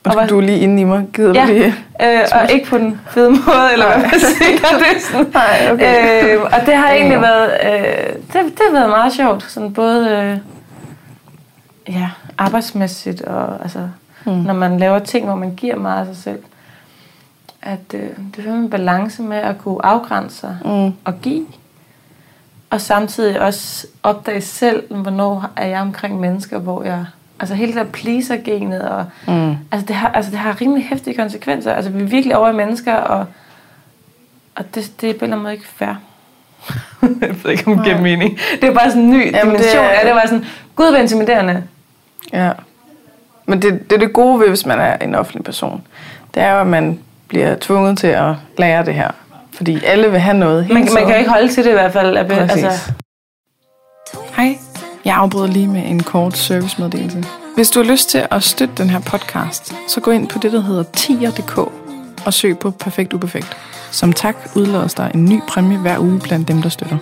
Og hvad- du er lige inde i mig. Gider Ja, du lige... øh, og ikke på den fede måde, eller hvad man siger. Det er sådan, *laughs* Nej, okay. øh, og det har egentlig Ja. været, øh, det, det har været meget sjovt. Sådan både øh, ja, arbejdsmæssigt, og altså, mm. når man laver ting, hvor man giver meget af sig selv. At øh, det er en balance med at kunne afgrænse sig Mm. og give. Og samtidig også opdage selv, hvornår er jeg omkring mennesker, hvor jeg... Altså hele det der pleaser-genet, og, mm. altså, det har, altså det har rimelig hæftige konsekvenser. Altså vi er virkelig over i mennesker, og, og det, det er på en eller anden måde ikke fair. *laughs* jeg ved ikke, om det giver mening. Det er bare sådan en ny Jamen, det dimension er- af det. var sådan, gud, hvor intimiderende. Ja. Men det, det er det gode ved, hvis man er en offentlig person. Det er jo, at man bliver tvunget til at lære det her. Fordi alle vil have noget Man, man kan ikke holde til det i hvert fald. At, Præcis. altså, Hej, jeg afbryder lige med en kort servicemeddelelse. Hvis du har lyst til at støtte den her podcast, så gå ind på det, der hedder tier.dk og søg på Perfekt Uperfekt. Som tak udlades der en ny præmie hver uge blandt dem, der støtter.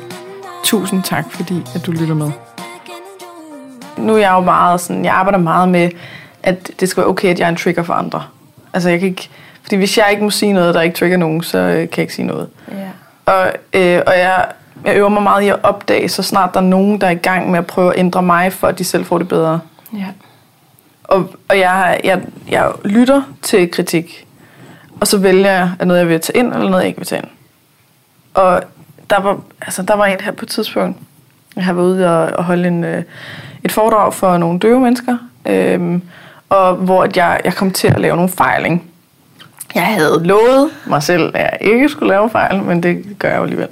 Tusind tak, fordi at du lytter med. Nu er jeg jo meget sådan, jeg arbejder meget med, at det skal være okay, at jeg er en trigger for andre. Altså jeg kan ikke, fordi hvis jeg ikke må sige noget, der ikke trigger nogen, så øh, kan jeg ikke sige noget. ja. Og, øh, og jeg, jeg øver mig meget i at opdage, så snart der er nogen, der er i gang med at prøve at ændre mig, for at de selv får det bedre. ja. Og, og jeg, jeg, jeg lytter til kritik, og så vælger jeg, at noget jeg vil tage ind, eller noget jeg ikke vil tage ind. Og der var, altså, der var en her på et tidspunkt, jeg har været ude og, og holde en, øh, et foredrag for nogle døve mennesker, øhm, og hvor at jeg, jeg kom til at lave nogle fejl, ikke? Jeg havde lovet mig selv, at jeg ikke skulle lave fejl, men det gør jeg jo alligevel.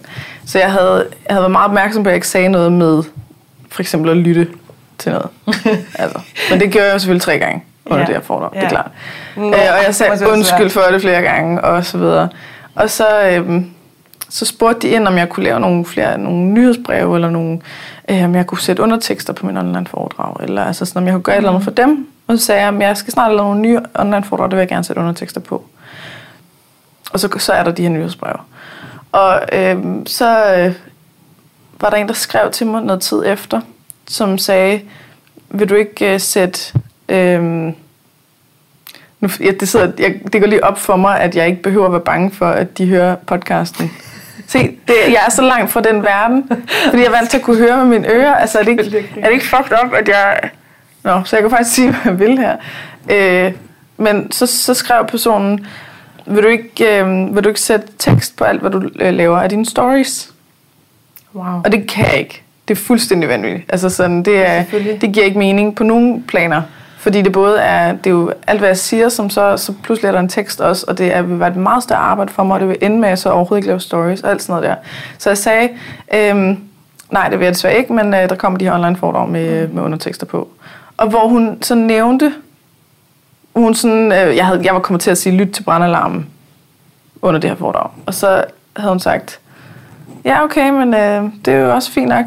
Så jeg havde, jeg havde været meget opmærksom på, at jeg ikke sagde noget med for eksempel at lytte til noget. *laughs* altså. Men det gjorde jeg jo selvfølgelig tre gange. under Ja. det her foredrag, ja. det er klart. Nå, øh, og jeg sagde undskyld for det flere gange, og så videre. Og så, øhm, så spurgte de ind, om jeg kunne lave nogle flere nogle nyhedsbreve, eller nogle, øh, om jeg kunne sætte undertekster på min online foredrag, eller altså sådan, om jeg kunne gøre et eller andet for dem. Og så sagde jeg, at jeg skal snart lave nogle nye online foredrag, det vil jeg gerne sætte undertekster på. Og så, så er der de her nyhedsbreve. Og øhm, så øh, var der en, der skrev til mig noget tid efter, som sagde, vil du ikke øh, sætte... Øhm, nu, ja, det, sidder, jeg, det går lige op for mig, at jeg ikke behøver at være bange for, at de hører podcasten. Se, det, jeg er så langt fra den verden, fordi jeg er vant til at kunne høre med mine ører. Altså, er det ikke, er det ikke fucked up, at jeg... Nå, så jeg kan faktisk sige, hvad jeg vil her. Øh, men så, så skrev personen, vil du, ikke, øh, vil du ikke sætte tekst på alt, hvad du øh, laver af dine stories? Wow. Og det kan jeg ikke. Det er fuldstændig vanvittigt. Altså sådan, det, er, det giver ikke mening på nogen planer. Fordi det både er, det er jo alt, hvad jeg siger, som så, så pludselig er der en tekst også, og det er, vil være et meget større arbejde for mig, og det vil ende med, at jeg så overhovedet ikke lave stories og alt sådan noget der. Så jeg sagde, øhm, nej, det vil jeg desværre ikke, men øh, der kommer de her online foredrag med, med undertekster på. Og hvor hun så nævnte, hun sådan, øh, jeg, havde, jeg var kommet til at sige, lyt til brandalarmen under det her foredrag. Og så havde hun sagt, ja okay, men øh, det er jo også fint nok.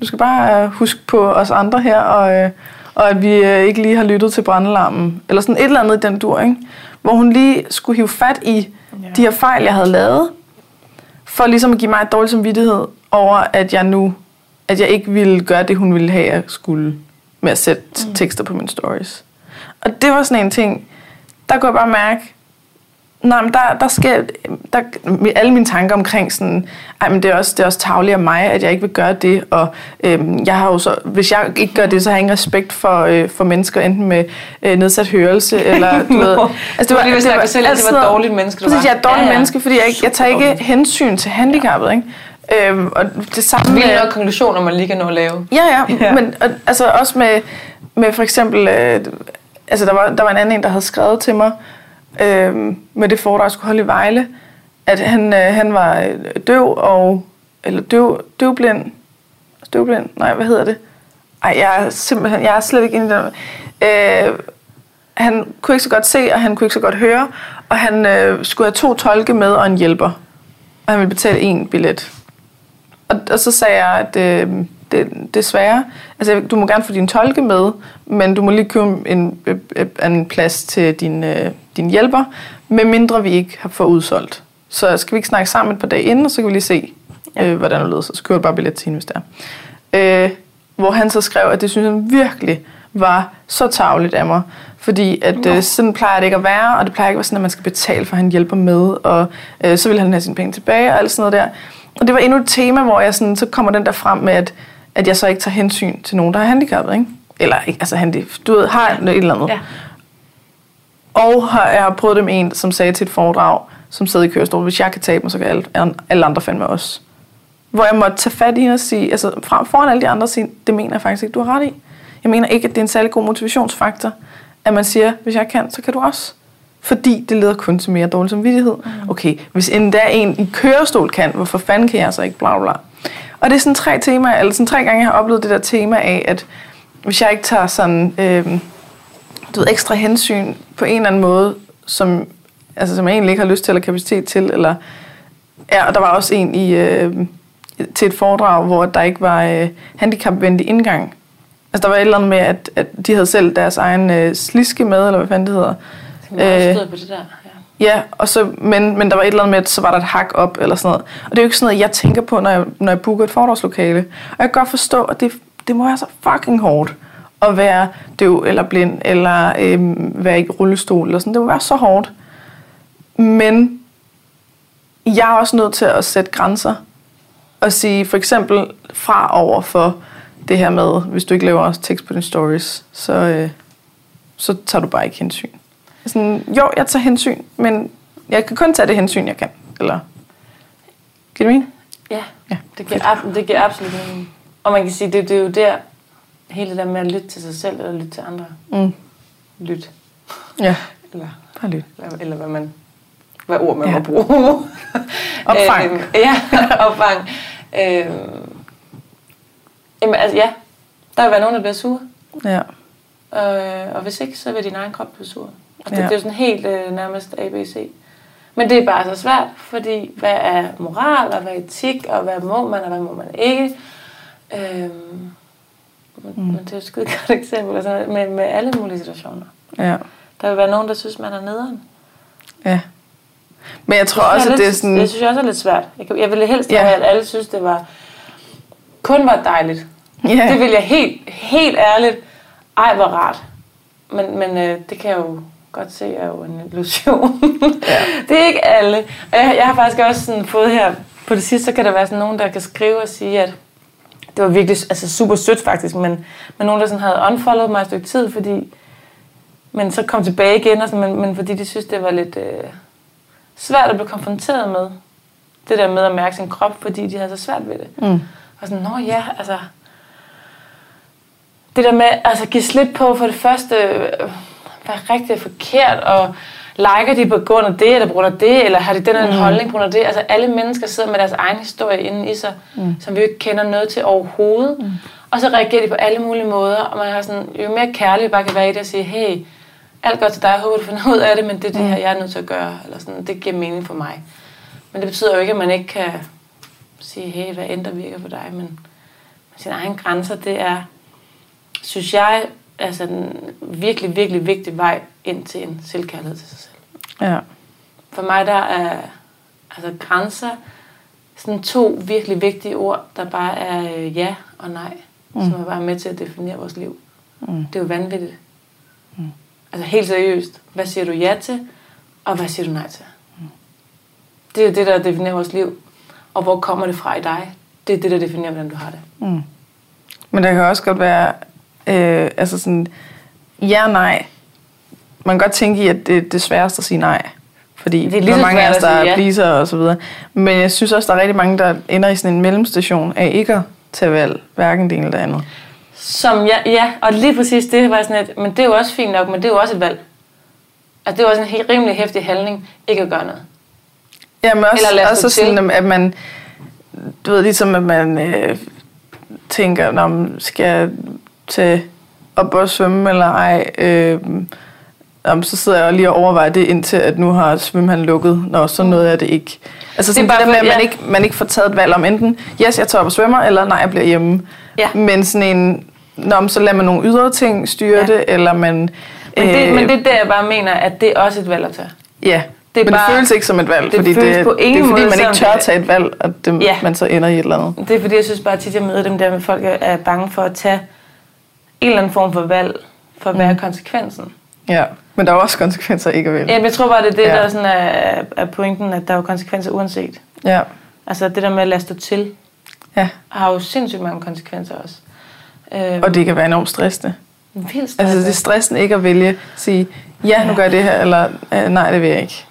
Du skal bare øh, huske på os andre her, og, øh, og at vi øh, ikke lige har lyttet til brandalarmen. Eller sådan et eller andet i den dur, ikke? Hvor hun lige skulle hive fat i Ja. de her fejl, jeg havde lavet, for ligesom at give mig et dårligt samvittighed over, at jeg nu, at jeg ikke ville gøre det, hun ville have, jeg skulle med at sætte mm. tekster på mine stories. Og det var sådan en ting, der kunne jeg bare mærke, nej, men der, der sker, der, alle mine tanker omkring sådan, ej, men det er også, det er også tageligt af mig, at jeg ikke vil gøre det, og øhm, jeg har jo så, hvis jeg ikke gør det, så har jeg ingen respekt for, øh, for mennesker, enten med øh, nedsat hørelse, eller *laughs* du ved, Du var lige ved at snakke dig selv, at det var dårligt menneske, du Præcis, var. jeg er et dårligt Ja, ja, menneske, fordi jeg, ikke, jeg tager ikke Dårligt. hensyn til handicappet, ikke? Øhm, og det samme Vilde med- nok konklusioner, man lige kan nå at lave. Ja, ja, Ja. ja. men og, altså også med, med for eksempel, øh, altså der var, der var en anden en, der havde skrevet til mig, øh, med det foredrag, jeg skulle holde i Vejle, at han, øh, han var øh, døv og, eller døv, døvblind, døvblind, nej, hvad hedder det? Ej, jeg er simpelthen, jeg er slet ikke inde i den. Øh, han kunne ikke så godt se, og han kunne ikke så godt høre, og han øh, skulle have to tolke med og en hjælper. Og han ville betale en billet. Og, og så sagde jeg, at øh, det, desværre, altså du må gerne få din tolke med, men du må lige købe en, øh, øh, en plads til din, øh, din hjælper, medmindre vi ikke har fået udsolgt. Så skal vi ikke snakke sammen et par dage inden, og så kan vi lige se, øh, hvordan det lyder. Så køber du bare billet til hende, hvis det er. Øh, hvor han så skrev, at det synes han virkelig var så tavligt af mig. Fordi at øh, sådan plejer det ikke at være, og det plejer ikke at være sådan, at man skal betale for, at han hjælper med, og øh, så vil han have sine penge tilbage, og alt sådan noget der. Og det var endnu et tema, hvor jeg sådan, så kommer den der frem med, at, at jeg så ikke tager hensyn til nogen, der er handicappet, ikke? Eller ikke, altså handi, du ved, har et eller andet. Ja. Og har, jeg har prøvet det med en, som sagde til et foredrag, som sidder i kørestol, hvis jeg kan tabe mig, så kan alle, alle andre fandme også. Hvor jeg måtte tage fat i og sige, altså frem foran alle de andre, sige, det mener jeg faktisk ikke, du har ret i. Jeg mener ikke, at det er en særlig god motivationsfaktor, at man siger, hvis jeg kan, så kan du også. Fordi det leder kun til mere dårlig samvittighed. Okay, hvis endda en i kørestol kan, hvorfor fanden kan jeg så ikke, bla bla. Og det er sådan tre temaer, eller sådan tre gange, jeg har oplevet det der tema af, at hvis jeg ikke tager sådan, øh, du ved, ekstra hensyn på en eller anden måde, som, altså, som jeg egentlig ikke har lyst til eller kapacitet til, eller Ja, og der var også en i, øh, til et foredrag, hvor der ikke var øh, handicapvenlig indgang. Altså der var et eller andet med, at, at de havde selv deres egen øh, sliske med, eller hvad fanden det hedder. Øh, på det der. Ja. Og så, men, men der var et eller andet med, at så var der et hak op, eller sådan noget. Og det er jo ikke sådan noget, jeg tænker på, når jeg, når jeg booker et foredragslokale. Og jeg kan godt forstå, at det, det må være så fucking hårdt at være døv eller blind, eller øhm, være i rullestol, eller sådan. Det må være så hårdt. Men jeg er også nødt til at sætte grænser. Og sige for eksempel fra over for det her med, hvis du ikke laver tekst på dine stories, så, øh, så tager du bare ikke hensyn. Sådan, jo, jeg tager hensyn, men jeg kan kun tage det hensyn, jeg kan. Eller, giver det mening? Ja, Ja, det giver, ab- det giver absolut mening. Og man kan sige, det, det er jo der, hele det der med at lytte til sig selv, eller lytte til andre. Mm. Lyt. Ja, *laughs* Eller, bare lyt. eller, eller hvad man hvad ord man Ja. må bruge. *laughs* Opfang. Øhm, ja, *laughs* opfang. Øhm, jamen, altså, ja. Der vil være nogen, der bliver sure. Ja. Øh, og hvis ikke, så vil din egen krop blive sur. Det, Ja. det er jo sådan helt øh, nærmest ABC. Men det er bare så svært, fordi hvad er moral, og hvad er etik, og hvad må man, og hvad må man ikke? Øhm, men, mm. men det er jo et skide godt *laughs* eksempel altså med, med alle mulige situationer. Ja. Der vil være nogen, der synes, man er nederen. ja. Men jeg tror også, at det er sådan... Det synes jeg også er lidt svært. Jeg, kan- jeg ville helst Ja. have, at alle synes, det var kun var dejligt. Ja. Det vil jeg helt, helt ærligt. Ej, hvor rart. Men, men øh, det kan jeg jo godt se er jo en illusion. *laughs* Ja. *laughs* det er ikke alle. Og jeg, jeg har faktisk også sådan fået her på det sidste, så kan der være sådan nogen, der kan skrive og sige, at det var virkelig altså super sødt faktisk, men, men nogen, der sådan havde unfollowet mig et stykke tid, fordi men så kom tilbage igen, og sådan, men, men fordi de synes, det var lidt øh, svært at blive konfronteret med. Det der med at mærke sin krop, fordi de havde så svært ved det. Mm. Og sådan, nå ja, altså... Det der med altså give slip på for det første, øh, hvad er rigtigt og forkert, og liker de på grund af det, eller på grund af det, eller har de den her mm. holdning på grund af det. Altså alle mennesker sidder med deres egen historie inde i sig, mm. som vi jo ikke kender noget til overhovedet. Mm. Og så reagerer de på alle mulige måder, og man har sådan, jo mere kærlig vi bare kan være i det og sige, hey, alt godt til dig, jeg håber du finder ud af det, men det er det her, jeg er nødt til at gøre, eller sådan, det giver mening for mig. Men det betyder jo ikke, at man ikke kan sige, hey, hvad end der virker for dig, men, men sine egne grænser, det er, synes jeg, altså en virkelig, virkelig vigtig vej ind til en selvkærlighed til sig selv. Ja. For mig der er altså grænser sådan to virkelig vigtige ord, der bare er øh, ja og nej, mm. som er bare med til at definere vores liv. Mm. Det er jo vanvittigt. Mm. Altså helt seriøst. Hvad siger du ja til, og hvad siger du nej til? Mm. Det er det, der definerer vores liv. Og hvor kommer det fra i dig? Det er det, der definerer, hvordan du har det. Mm. Men der kan også godt være, øh, altså sådan, ja og nej. Man kan godt tænke i, at det er det sværeste at sige nej. Fordi Det er lige er mange af os, der sige er ja. pleaser og så videre. Men jeg synes også, der er rigtig mange, der ender i sådan en mellemstation af ikke at tage valg. Hverken det ene eller det andet. Som ja, ja, og lige præcis det var sådan et, men det er jo også fint nok, men det er jo også et valg. Altså det er jo også en helt rimelig hæftig handling, ikke at gøre noget. Ja, men også, Eller også gå til. sådan, at man, du ved, ligesom at man øh, tænker, når man skal tage op og svømme eller ej, øh, Jamen, så sidder jeg lige og overvejer det, indtil at nu har svømmehallen lukket, når så noget er det ikke. Altså sådan det, bare det der med, at man, ja. ikke, man ikke får taget et valg om enten, yes, jeg tager op og svømmer, eller nej, jeg bliver hjemme. Ja. Men sådan en, Nå, så lader man nogle ydre ting styre Ja. det, eller man... Men det, øh, men det er der, jeg bare mener, at det er også et valg at tage. Ja, Det er det men bare- det føles ikke som et valg, det fordi det, på det ingen er fordi, måde man ikke tør at tage et valg, at det, Ja. man så ender i et eller andet. Det er fordi, jeg synes bare tit, jeg møder dem der med, at folk er- er bange for at tage en eller anden form for valg, for hvad er konsekvensen. Ja, men der er også konsekvenser ikke at vælge. Ja, men jeg tror bare, det er det, Ja. der sådan er, er pointen, at der er jo konsekvenser uanset. Ja, Altså det der med at lade stå til, ja. har jo sindssygt mange konsekvenser også. Øhm, Og det kan være enormt stressende. vildt Altså, det er stressende. stressen ikke at vælge, sige, ja, nu gør jeg det her, eller nej, det vil jeg ikke.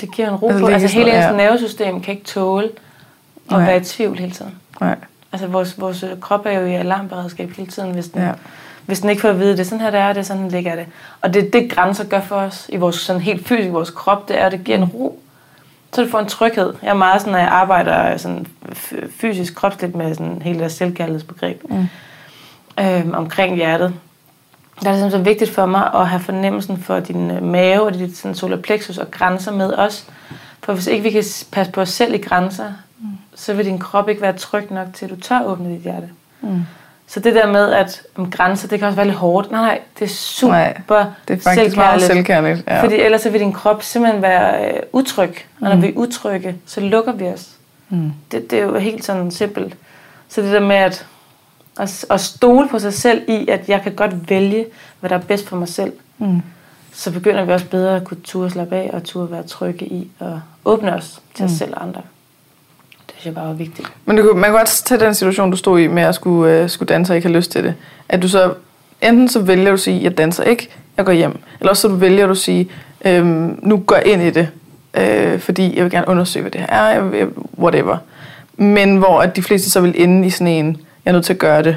Det giver en ro Altså, på. Altså hele ens ja. nervesystem kan ikke tåle at Nej. være i tvivl hele tiden. Nej. Altså vores, vores øh, krop er jo i alarmberedskab hele tiden, hvis den, Ja. hvis den ikke får at vide, det er sådan her, det er, det er sådan, ligger det. Og det det grænser gør for os i vores sådan helt fysisk, vores krop, det er, at det giver en ro. Så du får en tryghed. Jeg er meget sådan, når jeg arbejder sådan f- fysisk, kropsligt med sådan hele det selvkærlighedsbegreb Mm. øhm, omkring hjertet. Der er det så vigtigt for mig at have fornemmelsen for din øh, mave og dit sådan, solar plexus og grænser med os. For hvis ikke vi kan passe på os selv i grænser. Så vil din krop ikke være tryg nok til, at du tør åbne dit hjerte. Mm. Så det der med, at om grænser, det kan også være lidt hårdt. Nej, nej, det er super Nej, Det er faktisk meget selvkærligt. Ja. Fordi ellers så vil din krop simpelthen være øh, utryg. Og når vi er utrygge, så lukker vi os. Mm. Det, det er jo helt sådan simpelt. Så det der med at, at, at stole på sig selv i, at jeg kan godt vælge, hvad der er bedst for mig selv, Mm. så begynder vi også bedre at kunne turde slappe af og turde være trygge i og åbne os til os selv og andre. Det synes jeg bare var vigtigt. Men du, kunne- man kan godt tage den situation, du stod i med at skulle, øh, skulle danse og ikke have lyst til det. At du så, enten så vælger du at sige, jeg danser ikke, jeg går hjem. Eller også så du vælger du at sige, øhm, nu går ind i det, øh, fordi jeg vil gerne undersøge, hvad det her er, jeg, vil- whatever. Men hvor at de fleste så vil ende i sådan en, jeg er nødt til at gøre det,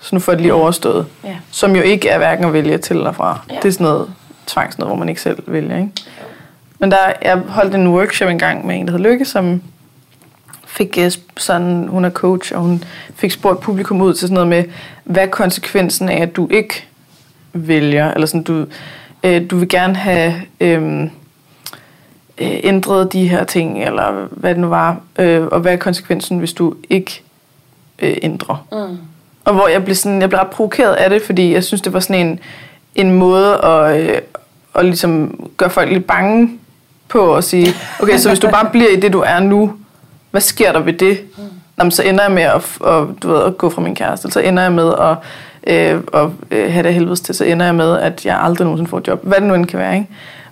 så nu får det lige overstået. Ja. Som jo ikke er hverken at vælge til eller fra. Ja. Det er sådan noget tvangs noget, hvor man ikke selv vælger. Ikke? Men der, jeg holdt en workshop engang med en, der hed Lykke, som fik øh, sådan, hun er coach, og hun fik spurgt publikum ud til sådan noget med, hvad er konsekvensen af, at du ikke vælger, eller sådan, du, øh, du vil gerne have øh, øh, ændret de her ting, eller hvad det nu var, øh, og hvad er konsekvensen, hvis du ikke øh, ændrer. Mm. Og hvor jeg blev, sådan, jeg blev ret provokeret af det, fordi jeg synes, det var sådan en, en måde at, øh, at ligesom gøre folk lidt bange på at sige, okay, så hvis du bare bliver i det, du er nu, hvad sker der ved det? Mm. Jamen, så ender jeg med at, at, du ved, at gå fra min kæreste, så ender jeg med at, øh, at øh, have det helvedes til, så ender jeg med, at jeg aldrig nogensinde får et job. Hvad det nu end kan være, ikke?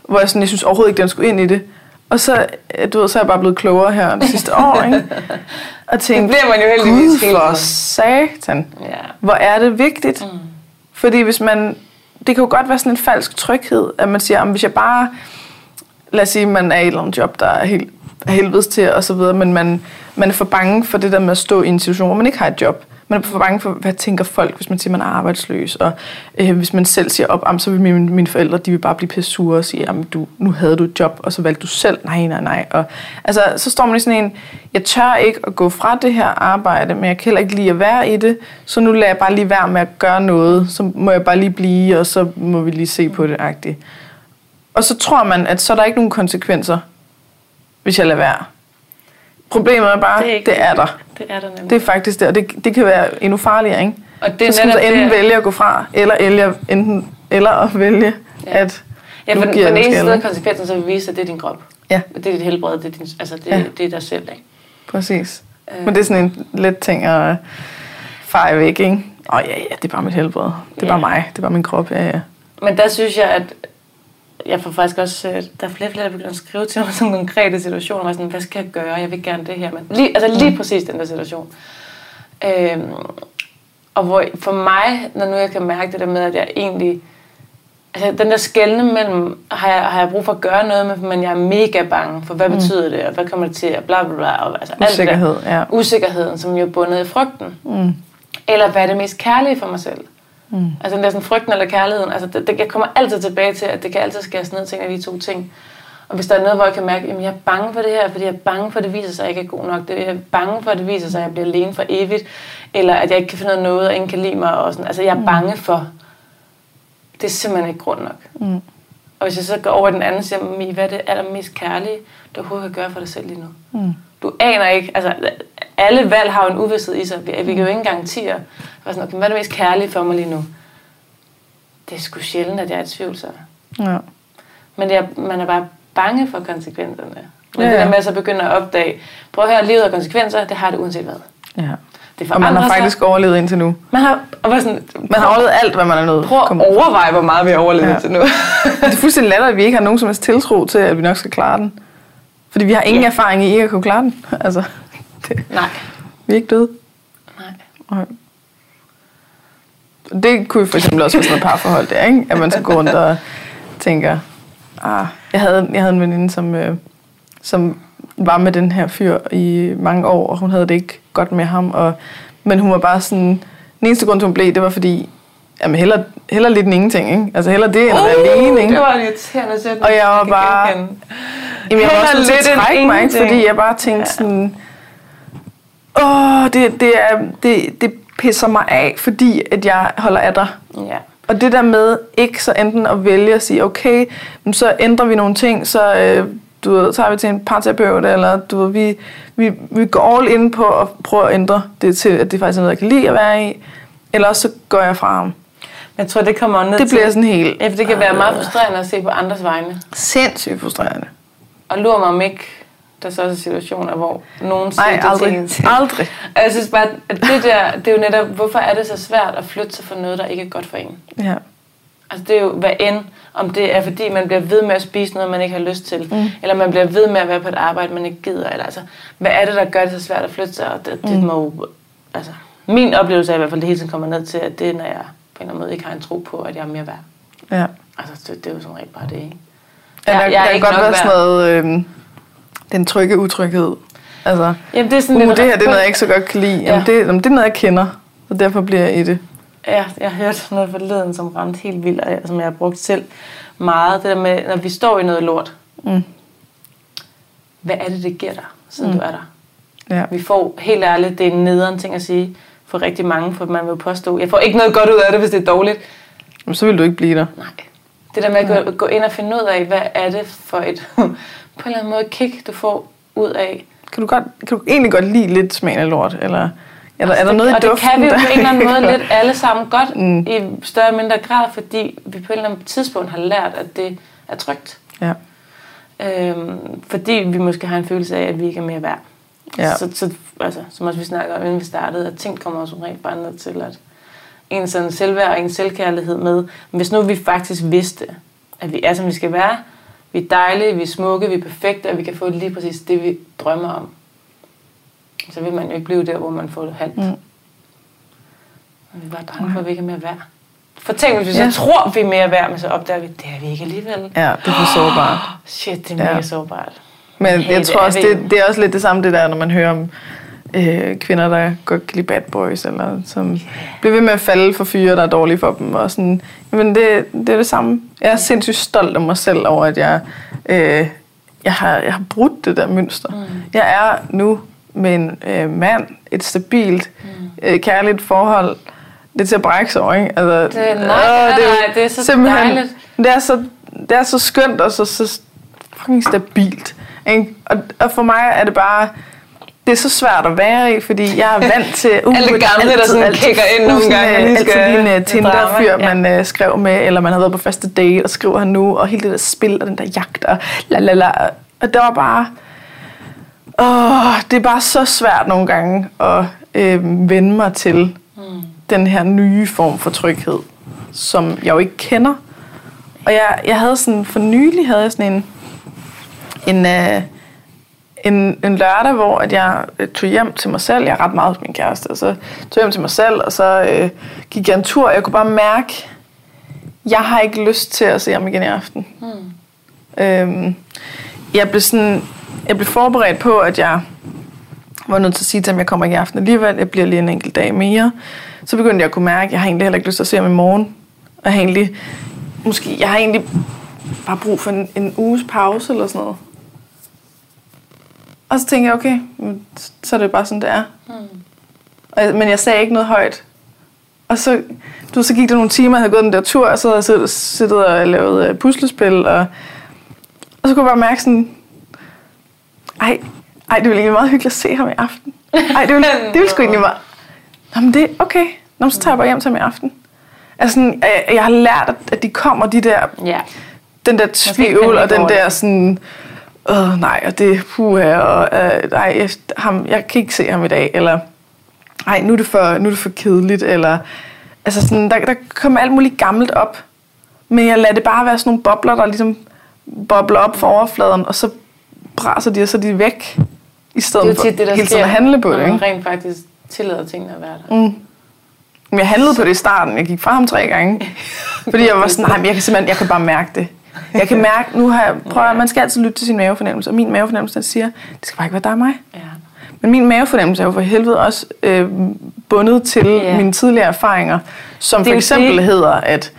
Hvor jeg, sådan, jeg synes overhovedet ikke, den skulle ind i det. Og så, øh, du ved, så er jeg bare blevet klogere her det sidste år, ikke? *laughs* Og tænkte, Det bliver man jo heldigvis Gud for tiden." satan. Ja. Hvor er det vigtigt. Mm. Fordi hvis man, det kan jo godt være sådan en falsk tryghed, at man siger, om hvis jeg bare, lad os sige, man er i et eller andet job, der er helt af helvedes til, og så videre, men man, man er for bange for det der med at stå i en situation, hvor man ikke har et job. Man er for bange for, hvad tænker folk, hvis man siger, man er arbejdsløs, og øh, hvis man selv siger op, så vil mine, mine forældre, de vil bare blive pisse sure og sige, jamen, du, nu havde du et job, og så valgte du selv, nej, nej, nej. Og, altså, så står man i sådan en, jeg tør ikke at gå fra det her arbejde, men jeg kan heller ikke lide at være i det, så nu lader jeg bare lige være med at gøre noget, så må jeg bare lige blive, og så må vi lige se på det, agtigt. Og så tror man, at så er der ikke nogen konsekvenser, hvis jeg lader være. Problemet er bare, det er, det er der. Det er der nemlig. Det er faktisk det, og det, det kan være endnu farligere, ikke? og det er så skal man så enten det- vælge at gå fra, eller, eller, enten, eller at vælge, Ja. at Ja, nu for, for giver jeg den ene side af konsekvensen, så vil vise, at det er din krop. Ja. Det er dit helbred, det er, din, altså det, ja. det er dig selv. Ikke? Præcis. Øh. Men det er sådan en let ting at feje væk, ikke? Åh oh, ja, ja, det er bare mit helbred. Det er Ja. bare mig. Det er bare min krop, ja, ja. Men der synes jeg, at jeg får faktisk også, øh, der er flere og flere, der begynder at skrive til mig *laughs* sådan konkrete situationer, jeg sådan, hvad skal jeg gøre? Jeg vil gerne det her. Men lige, altså lige præcis den der situation. Øhm, og hvor for mig, når nu jeg kan mærke det der med, at jeg egentlig, altså den der skældne mellem, har jeg, har jeg brug for at gøre noget med, men jeg er mega bange for, hvad mm. betyder det, og hvad kommer det til, og bla bla bla. Og, altså, alt det der. Usikkerhed, ja. Usikkerheden, som jo er bundet i frygten. Mm. Eller hvad er det mest kærlige for mig selv? Mm. Altså sådan frygten eller kærligheden. Altså det, det, jeg kommer altid tilbage til, at det kan altid skæres ned af de to ting. Og hvis der er noget, hvor jeg kan mærke, at jeg er bange for det her, fordi jeg er bange for, at det viser sig, at jeg ikke er god nok. Det- Jeg er bange for, at det viser sig, at jeg bliver alene for evigt. Eller at jeg ikke kan finde af noget, og ingen kan lide mig. Og sådan. Altså jeg er bange for. Det er simpelthen ikke grund nok. Mm. Og hvis jeg så går over den anden siger, "Mi, hvad er det allermest kærlige, du overhovedet kan gøre for dig selv lige nu? Mm. Du aner ikke, altså alle valg har jo en uvidsthed i sig. Vi, vi kan jo ikke garantere, hvad, sådan, okay, hvad er det mest kærlige for mig lige nu? Det er sgu sjældent, at jeg er i tvivl, så. Ja. Men jeg, man er bare bange for konsekvenserne. Men Ja, ja, det der med at så begynde at opdage, prøv at høre, livet har konsekvenser, det har det uanset hvad. ja. Det Og man har forandrer sig. faktisk overlevet indtil nu. Man har, og bare sådan, Man har overlevet alt, hvad man er nødt prøv at overveje, hvor meget vi har overlevet Ja. ja. til nu. Det er fuldstændig latterligt, at vi ikke har nogen som helst tiltro til, at vi nok skal klare den. Fordi vi har ingen Ja. erfaring i ikke at kunne klare den. *laughs* Altså, det, Nej. vi er ikke døde. Nej. Nej. Det kunne for eksempel også være sådan noget parforhold der, ikke? At man skal gå rundt og tænker, ah, jeg havde, jeg havde en veninde, som, øh, som var med den her fyr i mange år, og hun havde det ikke godt med ham, og, men hun var bare sådan, den eneste grund hun blev, det var fordi, jamen heller, heller lidt end ingenting, ikke? Altså heller det, end at være alene, ikke? Uh, det var en irriterende sætning. Og jeg var bare-. Jamen, jeg var også lidt trække mig, ikke? fordi jeg bare tænkte Ja. sådan, åh, det, det, er, det, det pisser mig af, fordi at jeg holder af dig. Ja. Og det der med ikke så enten at vælge at sige, okay, men så ændrer vi nogle ting, så øh, du ved, tager vi til en parterapeut, eller du ved, vi, vi, vi går all in på at prøve at ændre det til, at det faktisk er noget, jeg kan lide at være i. Eller også så går jeg fra ham. Jeg tror, det kommer ned Det til... bliver sådan helt Ja, for det kan være meget frustrerende at se på andres vegne. sindssygt frustrerende. Og lurer mig om ikke, der så også er situationer, hvor nogen siger Nej, det aldrig. til. Aldrig. *laughs* Og jeg synes bare, at det der, det er jo netop, hvorfor er det så svært at flytte sig fra noget, der ikke er godt for en? Ja. Altså det er jo hvad end, om det er fordi, man bliver ved med at spise noget, man ikke har lyst til, mm. eller man bliver ved med at være på et arbejde, man ikke gider, eller altså, hvad er det, der gør det så svært at flytte sig? Og det, det Mm. må altså, min oplevelse er i hvert fald, det hele tiden kommer ned til, at det er, når jeg på en eller anden måde ikke har en tro på, at jeg er mere værd. ja. Altså, det, det er jo som regel bare det, ikke? Ja, der, Jeg- der er kan godt være sådan noget, øh, den trygge utryghed. Altså, Jamen, det er sådan uh, lidt det her det er noget, jeg ikke så godt kan lide. Jamen, Ja. det, jamen, det er noget, jeg kender, så derfor bliver jeg i det. Ja, jeg har hørt noget forleden, som ramte helt vildt, og som jeg har brugt selv meget. Det der med, når vi står i noget lort, Mm. hvad er det, det giver dig, siden mm. du er der? Ja. Vi får, helt ærligt, det er en nederen ting at sige for rigtig mange, for man vil påstå, jeg får ikke noget godt ud af det, hvis det er dårligt. Jamen, så vil du ikke blive der. Nej. Det der med at gå, gå ind og finde ud af, hvad er det for et, *laughs* på en eller anden måde, kick, du får ud af. Kan du, godt, kan du egentlig godt lide lidt smagen af lort? Eller, eller er der noget og i det duften, kan vi jo på en eller anden måde *laughs* lidt alle sammen godt, mm. i større eller mindre grad, fordi vi på et eller andet tidspunkt har lært, at det er trygt. Ja. Øhm, fordi vi måske har en følelse af, at vi ikke er mere værd. Ja. Så, så altså, som også vi snakker om, inden vi startede, at ting kommer som rent bare ned til, at en sådan selvværd og en selvkærlighed med. Men hvis nu vi faktisk vidste, at vi er, som vi skal være, vi er dejlige, vi er smukke, vi er perfekte, og vi kan få lige præcis det, vi drømmer om, så vil man jo ikke blive der, hvor man får det halvt. Mm. Men vi er bare bange for, at vi ikke er mere værd. For tænk, hvis vi Ja. så tror, vi er mere værd, men så opdager vi, det er vi ikke alligevel. ja, det er for *gasps* sårbart. Shit, det er Ja. mega sårbart. Men Hey, jeg tror også, det, det er også lidt det samme, det der, når man hører om øh, kvinder, der godt kan lide bad boys, eller som bliver ved med at falde for fyre, der er dårlige for dem. Og sådan. Men det, det er det samme. Jeg er sindssygt stolt af mig selv over, at jeg, øh, jeg, har, jeg har brudt det der mønster. Mm. Jeg er nu med en øh, mand, et stabilt, mm. øh, kærligt forhold. Det er til at brække sig over, ikke? Altså, Det- nej, nej, jo nej, det er så dejligt. Det er så, det er så skønt og så, så fucking stabilt. Ikke? Og, og for mig er det bare... Det er så svært at være i, fordi jeg er vant til... Uh, *laughs* Alle gamle, der sådan kigger ind nogle gange, øh, altid skal- lige en uh, Tinder-fyr, ja. man uh, skrev med, eller man havde været på første date, og skriver han nu, og hele det der spil, og den der jagt, og la la la. Og det var bare... Åh, det er bare så svært nogle gange at øh, vende mig til Mm. den her nye form for tryghed, som jeg jo ikke kender. Og jeg, jeg havde sådan, for nylig havde jeg sådan en, en, øh, en, en lørdag, hvor at jeg øh, tog hjem til mig selv. Jeg er ret meget hos min kæreste, og så tog jeg hjem til mig selv, og så øh, gik jeg en tur, og jeg kunne bare mærke, jeg har ikke lyst til at se ham igen i aften. Mm. Øhm, jeg blev sådan, jeg blev forberedt på, at jeg var nødt til at sige til ham, at jeg kommer ikke i aften alligevel, jeg bliver lige en enkelt dag mere. Så begyndte jeg at kunne mærke, at jeg har egentlig heller ikke lyst til at se ham i morgen. Og jeg har egentlig, måske, jeg har egentlig bare brug for en, en uges pause eller sådan noget. Og så tænkte jeg, okay, så er det bare sådan, det er. Mm. Og, men jeg sagde ikke noget højt. Og så, du, så gik der nogle timer, jeg havde gået den der tur, og så havde jeg siddet, og lavet øh, puslespil, og, og så kunne jeg bare mærke sådan, ej, ej, det ville egentlig meget hyggeligt at se ham i aften. Ej, det ville, *laughs* det ville sgu egentlig meget. Nå, men det er okay. Nå, men så tager jeg bare hjem til ham i aften. Altså, sådan, jeg, jeg har lært, at- de kommer, de der Ja. den der tvivl og den der sådan, åh nej, og det er puha, og øh, nej, jeg, ham, jeg kan ikke se ham i dag, eller nej, nu er det for, nu er det for kedeligt, eller altså sådan, der, der kommer alt muligt gammelt op, men jeg lader det bare være sådan nogle bobler, der ligesom bobler op for overfladen, og så braser de, og så er de væk, i stedet Det er jo for tit det, der hele tiden at handle på det. Ikke? rent faktisk tillader tingene at være der. Mm. Men jeg handlede på det i starten. Jeg gik fra ham tre gange. *laughs* Fordi jeg var sådan, nej, men jeg kan simpelthen, jeg kan bare mærke det. Jeg kan mærke, nu har jeg, prøv at, man skal altid lytte til sin mavefornemmelse, og min mavefornemmelse den siger, det skal bare ikke være dig og mig. Ja. Men min mavefornemmelse er jo for helvede også øh, bundet til Ja. mine tidligere erfaringer, som for eksempel det. hedder, at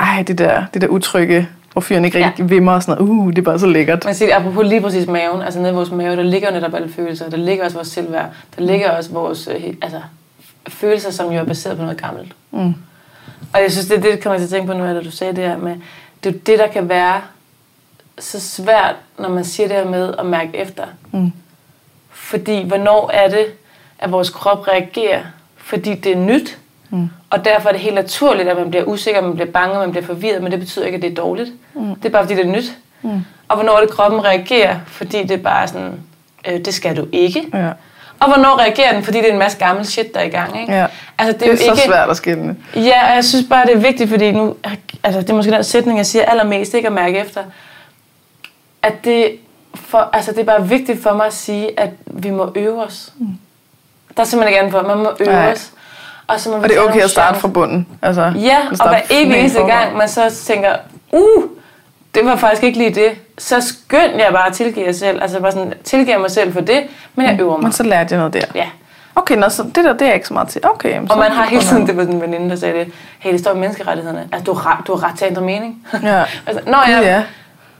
ej, det der, det der utrygge, hvor fyren ikke rigtig ja. vimmer og sådan noget, uh, det er bare så lækkert. Man siger, apropos lige præcis maven, altså nede i vores mave, der ligger jo netop alle følelser, der ligger også vores selvværd, der ligger også vores øh, altså, følelser, som jo er baseret på noget gammelt. Mm. Og jeg synes, det er det, kommer jeg til at tænke på nu, da du sagde det her med, det er jo det, der kan være så svært, når man siger det her med at mærke efter. Mm. Fordi hvornår er det, at vores krop reagerer, fordi det er nyt, Mm. og derfor er det helt naturligt, at man bliver usikker, man bliver bange, man bliver forvirret, men det betyder ikke, at det er dårligt. Mm. Det er bare, fordi det er nyt. Mm. Og hvornår er det, kroppen reagerer, fordi det er bare sådan, øh, det skal du ikke. Ja. Og hvornår reagerer den, fordi det er en masse gammel shit, der er i gang. Ikke? Ja. Altså, det Det er, er jo ikke, så svært at skille. Ja, og jeg synes bare, det er vigtigt, fordi nu, altså det er måske den sætning, jeg siger allermest, ikke at mærke efter, at det, for, altså det er bare vigtigt for mig at sige, at vi må øve os. Mm. Der er simpelthen ikke andet for, man må øve Nej. os. Og, så må Og det er okay at starte fra bunden. Altså, Ja, og hver evig eneste gang, man så tænker, uh, det var faktisk ikke lige det, så skynd jeg bare at tilgive jer selv. Altså bare sådan, tilgive mig selv for det, men jeg øver mig. Men så lærte jeg noget der. Ja. Okay, nå, så det der, det er jeg ikke så meget til. Okay, jamen, Og man har hele tiden, det var sådan en veninde, der sagde det, hey, det står i menneskerettighederne, at du har du har ret til at ændre mening. Ja. *laughs* altså, Nå ja, Ja.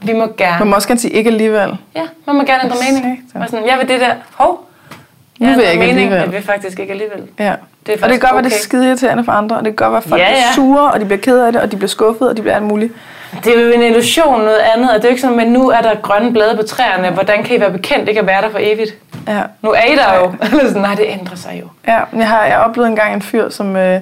vi må gerne. Man må også gerne sige ikke alligevel. Ja, man må gerne ændre mening. Og sådan, jeg vil det der, hov, Nu ja, vil jeg er ikke mening, alligevel. at vi faktisk ikke alligevel. Ja. Det er og det kan godt være, det er okay. skide irriterende for andre, og det kan godt være, at folk Ja, ja, er sure, og de bliver ked af det, og de bliver skuffet, og de bliver alt muligt. Det er jo en illusion noget andet, og det er jo ikke sådan, men nu er der grønne blade på træerne. Hvordan kan I være bekendt ikke at være der for evigt? Ja. Nu er I der jo. Eller sådan, Nej, det ændrer sig jo. Ja, jeg har jeg oplevede engang en fyr, som øh,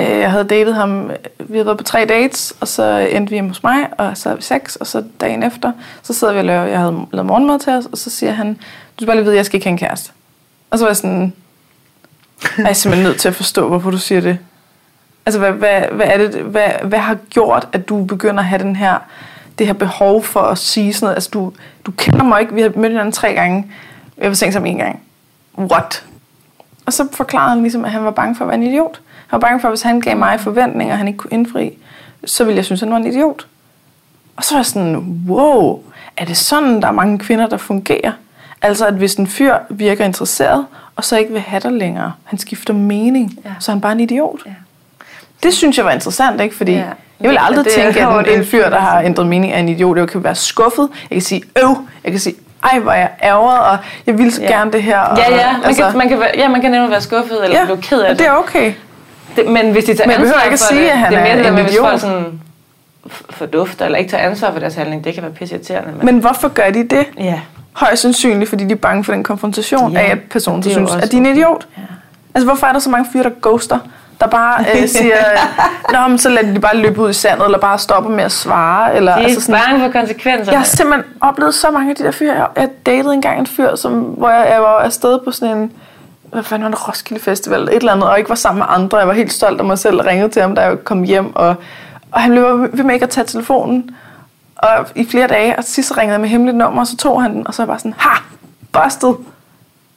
øh, jeg havde datet ham. Vi havde været på tre dates, og så endte vi hjemme hos mig, og så havde vi sex, og så dagen efter, så sidder vi og laver, jeg havde lavet morgenmad til os, og så siger han, du skal bare lige vide, jeg skal ikke have en kæreste. Og så var jeg sådan, jeg er simpelthen nødt til at forstå, hvorfor du siger det. Altså, hvad, hvad, hvad, er det, hvad, hvad har gjort, at du begynder at have den her, det her behov for at sige sådan noget? Altså, du, du kender mig ikke. Vi har mødt hinanden tre gange. Jeg var sængt sammen en gang. What? Og så forklarede han ligesom, at han var bange for at være en idiot. Han var bange for, at hvis han gav mig forventninger, han ikke kunne indfri, så ville jeg synes, at han var en idiot. Og så var jeg sådan, wow, er det sådan, der er mange kvinder, der fungerer? Altså, at hvis en fyr virker interesseret, og så ikke vil have dig længere, han skifter mening, Ja. ja. så er han bare en idiot. Ja. Det synes jeg var interessant, ikke? Fordi Ja. ja. jeg vil aldrig Det- tænke, at *laughs* en, en fyr, der har ændret mening, er en idiot. Jeg kan være skuffet. Jeg kan sige, øv. Jeg kan sige, ej, hvor jeg ærget, og jeg vil så Ja. gerne det her. Og, Ja, ja, man, kan, man kan, være, ja, man kan nemlig være skuffet eller ja, blive ked af det. det er okay. det. Men hvis de tager Men jeg behøver ansvar ikke for sige, det, at han det er, er mere det der en med, hvis folk sådan fordufter eller ikke tager ansvar for deres handling, det kan være pisse irriterende. Men, Men hvorfor gør de det? ja, Højst sandsynligt, fordi de er bange for den konfrontation Ja, af, at personen så synes, at de er en idiot. ja. Altså, hvorfor er der så mange fyre, der ghoster? Der bare øh, *laughs* siger, Nå, men så lader de bare løbe ud i sandet, eller bare stopper med at svare. Eller, De er altså sådan, bange for konsekvenserne. jeg har simpelthen oplevet så mange af de der fyre. Jeg, jeg datede engang en fyr, som, hvor jeg, jeg var afsted på sådan en hvad fanden var det, Roskilde Festival, et eller andet, og ikke var sammen med andre. Jeg var helt stolt af mig selv og ringede til ham, da jeg kom hjem, og, og han blev ved med ikke at tage telefonen og i flere dage, og sidst ringede jeg med hemmeligt nummer, og så tog han den, og så var jeg bare sådan, ha, busted,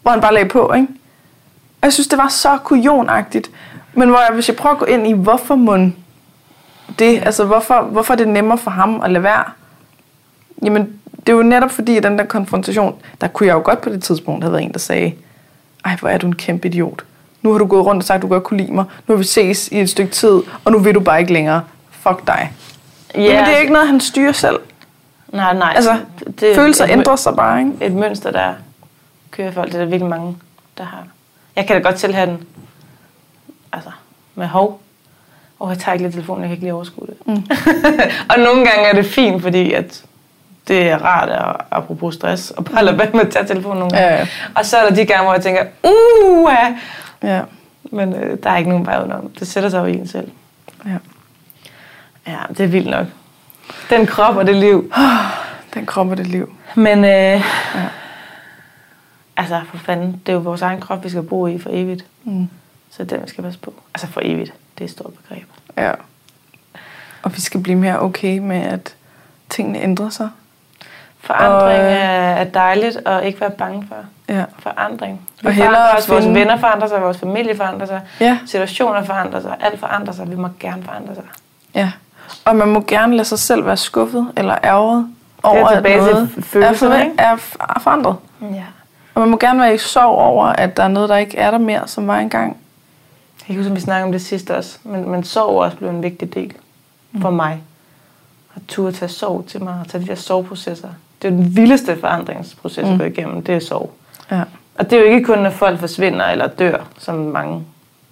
hvor han bare lagde på, ikke? Og jeg synes, det var så kujonagtigt. Men hvor jeg, hvis jeg prøver at gå ind i, hvorfor mund det, altså hvorfor, hvorfor er det nemmere for ham at lade være? Jamen, det er jo netop fordi, at den der konfrontation, der kunne jeg jo godt på det tidspunkt have været en, der sagde, ej, hvor er du en kæmpe idiot. Nu har du gået rundt og sagt, at du godt kunne lide mig. Nu har vi ses i et stykke tid, og nu vil du bare ikke længere. Fuck dig ja, Jamen, det er ikke noget, han styrer selv. Nej, nej. Altså, det, det er Følelser et, ændrer sig bare, ikke? Et mønster, der kører folk. Det er der virkelig mange, der har. Jeg kan da godt til have den, altså, med hov. Og jeg tager ikke lige telefonen, jeg kan ikke lige overskue det. Mm. *laughs* og nogle gange er det fint, fordi at det er rart, at, apropos stress, og bare lade være med at tage telefonen nogle gange. Ja, ja. Og så er der de gange, hvor jeg tænker, uh, Ja. men øh, der er ikke nogen vej udenom. Det sætter sig jo i en selv. ja. Ja, det er vildt nok. Den krop og det liv. *sighs* Den krop og det liv. Men øh, ja. altså for fanden, det er jo vores egen krop, vi skal bo i for evigt. Mm. Så den vi skal passe på. Altså for evigt, det er et stort begreb. Ja. Og vi skal blive mere okay med, at tingene ændrer sig. Forandring Og, øh, er, er dejligt og ikke være bange for Ja. forandring. Vi Og hellere os, vores finde- venner forandrer sig, vores familie forandrer sig, Ja. situationer forandrer sig, alt forandrer sig, vi må gerne forandre sig. Ja. Og man må gerne lade sig selv være skuffet eller ærget over, at noget er, for, er, forandret. Ja. Og man må gerne være i sorg over, at der er noget, der ikke er der mere, som var engang. Jeg kan huske, at vi snakkede om det sidste også, men, men sorg er også blevet en vigtig del for mig. At turde tage sorg til mig, og tage de der sorgprocesser. Det er den vildeste forandringsproces at Mm. gå igennem, det er sorg. Ja. Og det er jo ikke kun, når folk forsvinder eller dør, som mange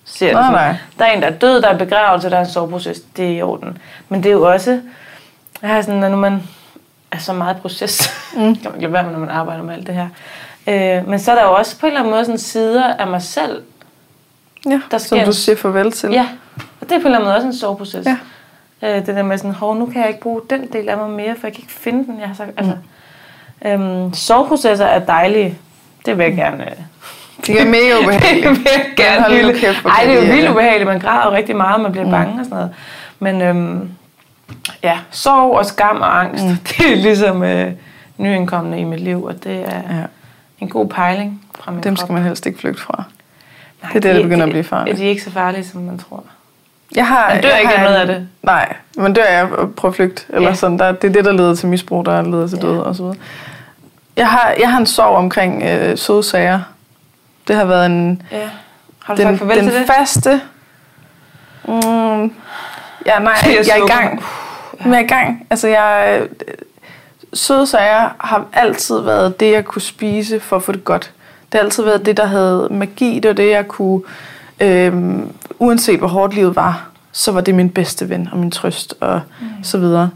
ser det. Nej, som. nej. Der er en, der er død, der er begravelse, der er en sorgproces, det er i orden. Men det er jo også, jeg har sådan, når nu man er så meget proces, mm. *laughs* kan man ikke lade være med, når man arbejder med alt det her. Øh, men så er der jo også på en eller anden måde sådan sider af mig selv, ja. Der Som sker- du siger farvel til. Ja, og det er på en eller anden måde også en soveproces. Ja. Øh, det der med sådan, hov, nu kan jeg ikke bruge den del af mig mere, for jeg kan ikke finde den. Jeg har sagt, altså, øhm, soveprocesser er dejlige. Det vil jeg gerne... Øh, Det er mega *laughs* det ubehageligt. vil jeg gerne hylde. Ej, det er jo vildt ubehageligt. Man græder jo rigtig meget, man bliver bange og sådan noget. Men øhm, ja, sorg og skam og angst, mm. *laughs* det er ligesom øh, nyindkommende i mit liv, og det er Ja. en god pejling fra min Dem krop. skal man helst ikke flygte fra. Nej, det er det, der de- begynder de- at blive farligt. De er ikke så farlige, som man tror. Jeg har, Man dør jeg ikke har af noget af det. Nej, men dør jeg at prøve at flygte. Eller Ja. sådan, der, det er det, der leder til misbrug, der leder til Ja. død og så videre. Jeg har, jeg har en sorg omkring øh, søde sager. Det har været en, Ja. Har du den, sagt farvel den til det? faste... Mm, ja, nej, *laughs* Jeg jeg, er i gang. Men jeg er i gang. Altså, jeg... øh, Søde sager har altid været det, jeg kunne spise for at få det godt. Det Det har altid været det, der havde magi. Det var det, jeg kunne... Øhm, uanset hvor hårdt livet var, så var det min bedste ven og min trøst og mm. så videre.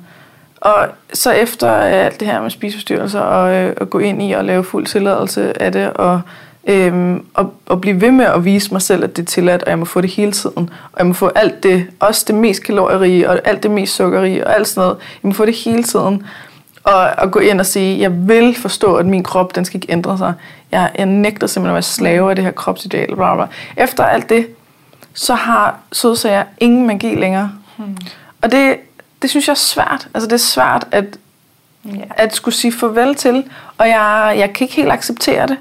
Og så efter alt det her med spiseforstyrrelser og øh, at gå ind i og lave fuld tilladelse af det og, øhm, og, og blive ved med at vise mig selv, at det er tilladt, og jeg må få det hele tiden. Og jeg må få alt det, også det mest kalorierige og alt det mest sukkerige og alt sådan noget. Jeg må få det hele tiden. Og, og gå ind og sige, jeg vil forstå, at min krop, den skal ikke ændre sig. Jeg, jeg nægter simpelthen at være slave af det her kropsideal. Bla bla. Efter alt det, så har sødsager ingen magi længere. Hmm. Og det, det synes jeg er svært. Altså det er svært at, yeah. at skulle sige farvel til, og jeg, jeg kan ikke helt acceptere det.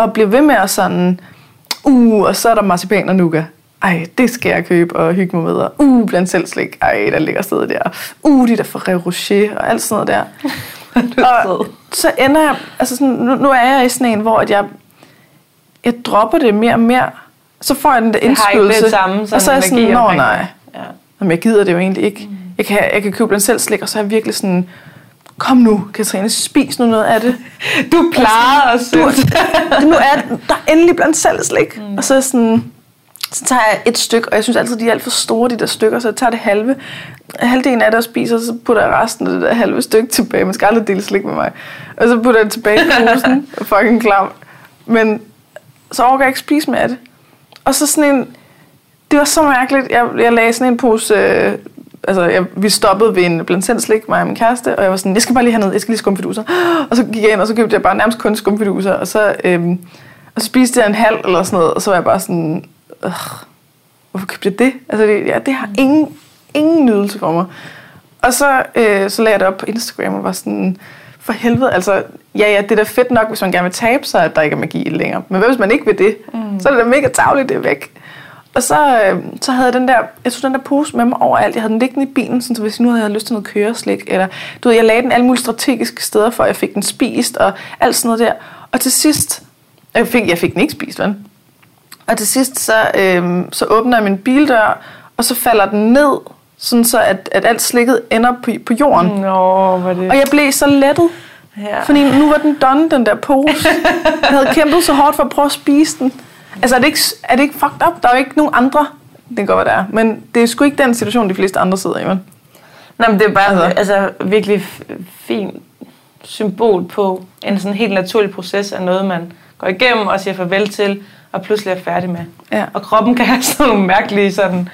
Og blive ved med at sådan, uh, og så er der marcipan og nougat. Ej, det skal jeg købe og hygge mig med. Og, uh, blandt selv slik. Ej, der ligger stedet der. Uh, de der Ferrero Rocher og alt sådan noget der. *laughs* og så ender jeg, altså sådan, nu, nu er jeg i sådan en, hvor at jeg, jeg dropper det mere og mere. Så får jeg den der indskydelse. Det samme, og så er jeg sådan, nå nej. Ja. Jamen, jeg gider det jo egentlig ikke. Mm. Jeg, kan, jeg kan købe blandt selv slik, og så er jeg virkelig sådan, kom nu, Katrine, spis nu noget af det. Du plejer os. Du, *laughs* nu er der er endelig blandt selv slik. Mm. Og så sådan, så tager jeg et stykke, og jeg synes altid, de er alt for store, de der stykker, så jeg tager det halve. Halvdelen af det og spiser, så putter jeg resten af det der halve stykke tilbage. Man skal aldrig dele slik med mig. Og så putter jeg det tilbage i *laughs* posen. fucking klam. Men så overgår jeg ikke spise af det. Og så sådan en... Det var så mærkeligt. Jeg, jeg lagde sådan en pose... Øh, altså, jeg, vi stoppede ved en blandt selv slik, mig og min kæreste, og jeg var sådan, jeg skal bare lige have noget, jeg skal lige skumfiduser. *gasps* Og så gik jeg ind, og så købte jeg bare nærmest kun skumfiduser, og så, øhm, og så spiste jeg en halv eller sådan noget, og så var jeg bare sådan, øh, hvorfor købte jeg det? Altså, det, ja, det har ingen, ingen nydelse for mig. Og så, øh, så lagde jeg det op på Instagram og var sådan, for helvede, altså, ja, ja, det er da fedt nok, hvis man gerne vil tabe sig, at der ikke er magi længere. Men hvad hvis man ikke vil det? Mm. Så er det da mega tavligt, det er væk. Og så, øh, så havde jeg den der, jeg tog den der pose med mig overalt. Jeg havde den liggende i bilen, så hvis nu havde jeg lyst til noget køreslik. Eller, du ved, jeg lagde den alle mulige strategiske steder, for at jeg fik den spist, og alt sådan noget der. Og til sidst, jeg fik, jeg fik den ikke spist, vel? Og til sidst, så, øh, så åbner jeg min bildør, og så falder den ned, sådan så at, at alt slikket ender på, på jorden. Nå, hvad det... Og jeg blev så lettet. Ja. Fordi nu var den done, den der pose. *laughs* Jeg havde kæmpet så hårdt for at prøve at spise den. Altså, er det ikke, er det ikke fucked up? Der er jo ikke nogen andre. Det kan godt være, der er. Men det er sgu ikke den situation, de fleste andre sidder i, vel? Nej, men det er bare altså, altså virkelig fint symbol på en sådan helt naturlig proces af noget, man går igennem og siger farvel til, og pludselig er færdig med. Ja. Og kroppen kan have *laughs* sådan nogle mærkelige sådan,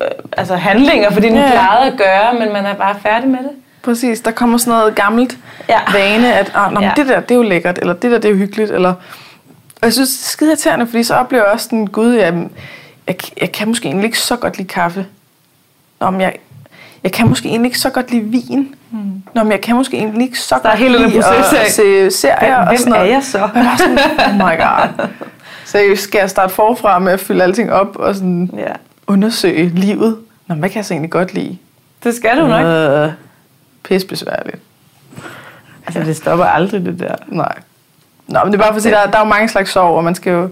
øh, altså handlinger, fordi den ja. plejede at gøre, men man er bare færdig med det. Præcis, der kommer sådan noget gammelt ja. vane, at ah, nå, ja. det der, det er jo lækkert, eller det der, det er jo hyggeligt, eller... Og jeg synes, det er skide irriterende, fordi så oplever jeg også sådan, gud, jeg, jeg, jeg kan måske egentlig ikke så godt lide kaffe. Nå, men jeg, jeg kan måske egentlig ikke så godt lide vin. Mm. Nå, men jeg kan måske egentlig ikke så godt lide at se serier Hvem og sådan noget. er jeg så? Og jeg var sådan, oh my god. *laughs* Seriøst, skal jeg starte forfra med at fylde alting op og sådan Ja. undersøge livet? Nå, hvad kan jeg så egentlig godt lide? Det skal du nok. Øh, pis besværligt. Altså, det stopper aldrig, det der. Nej. Nå, men det er bare for at sige, der, der er jo mange slags sorg, og man skal jo...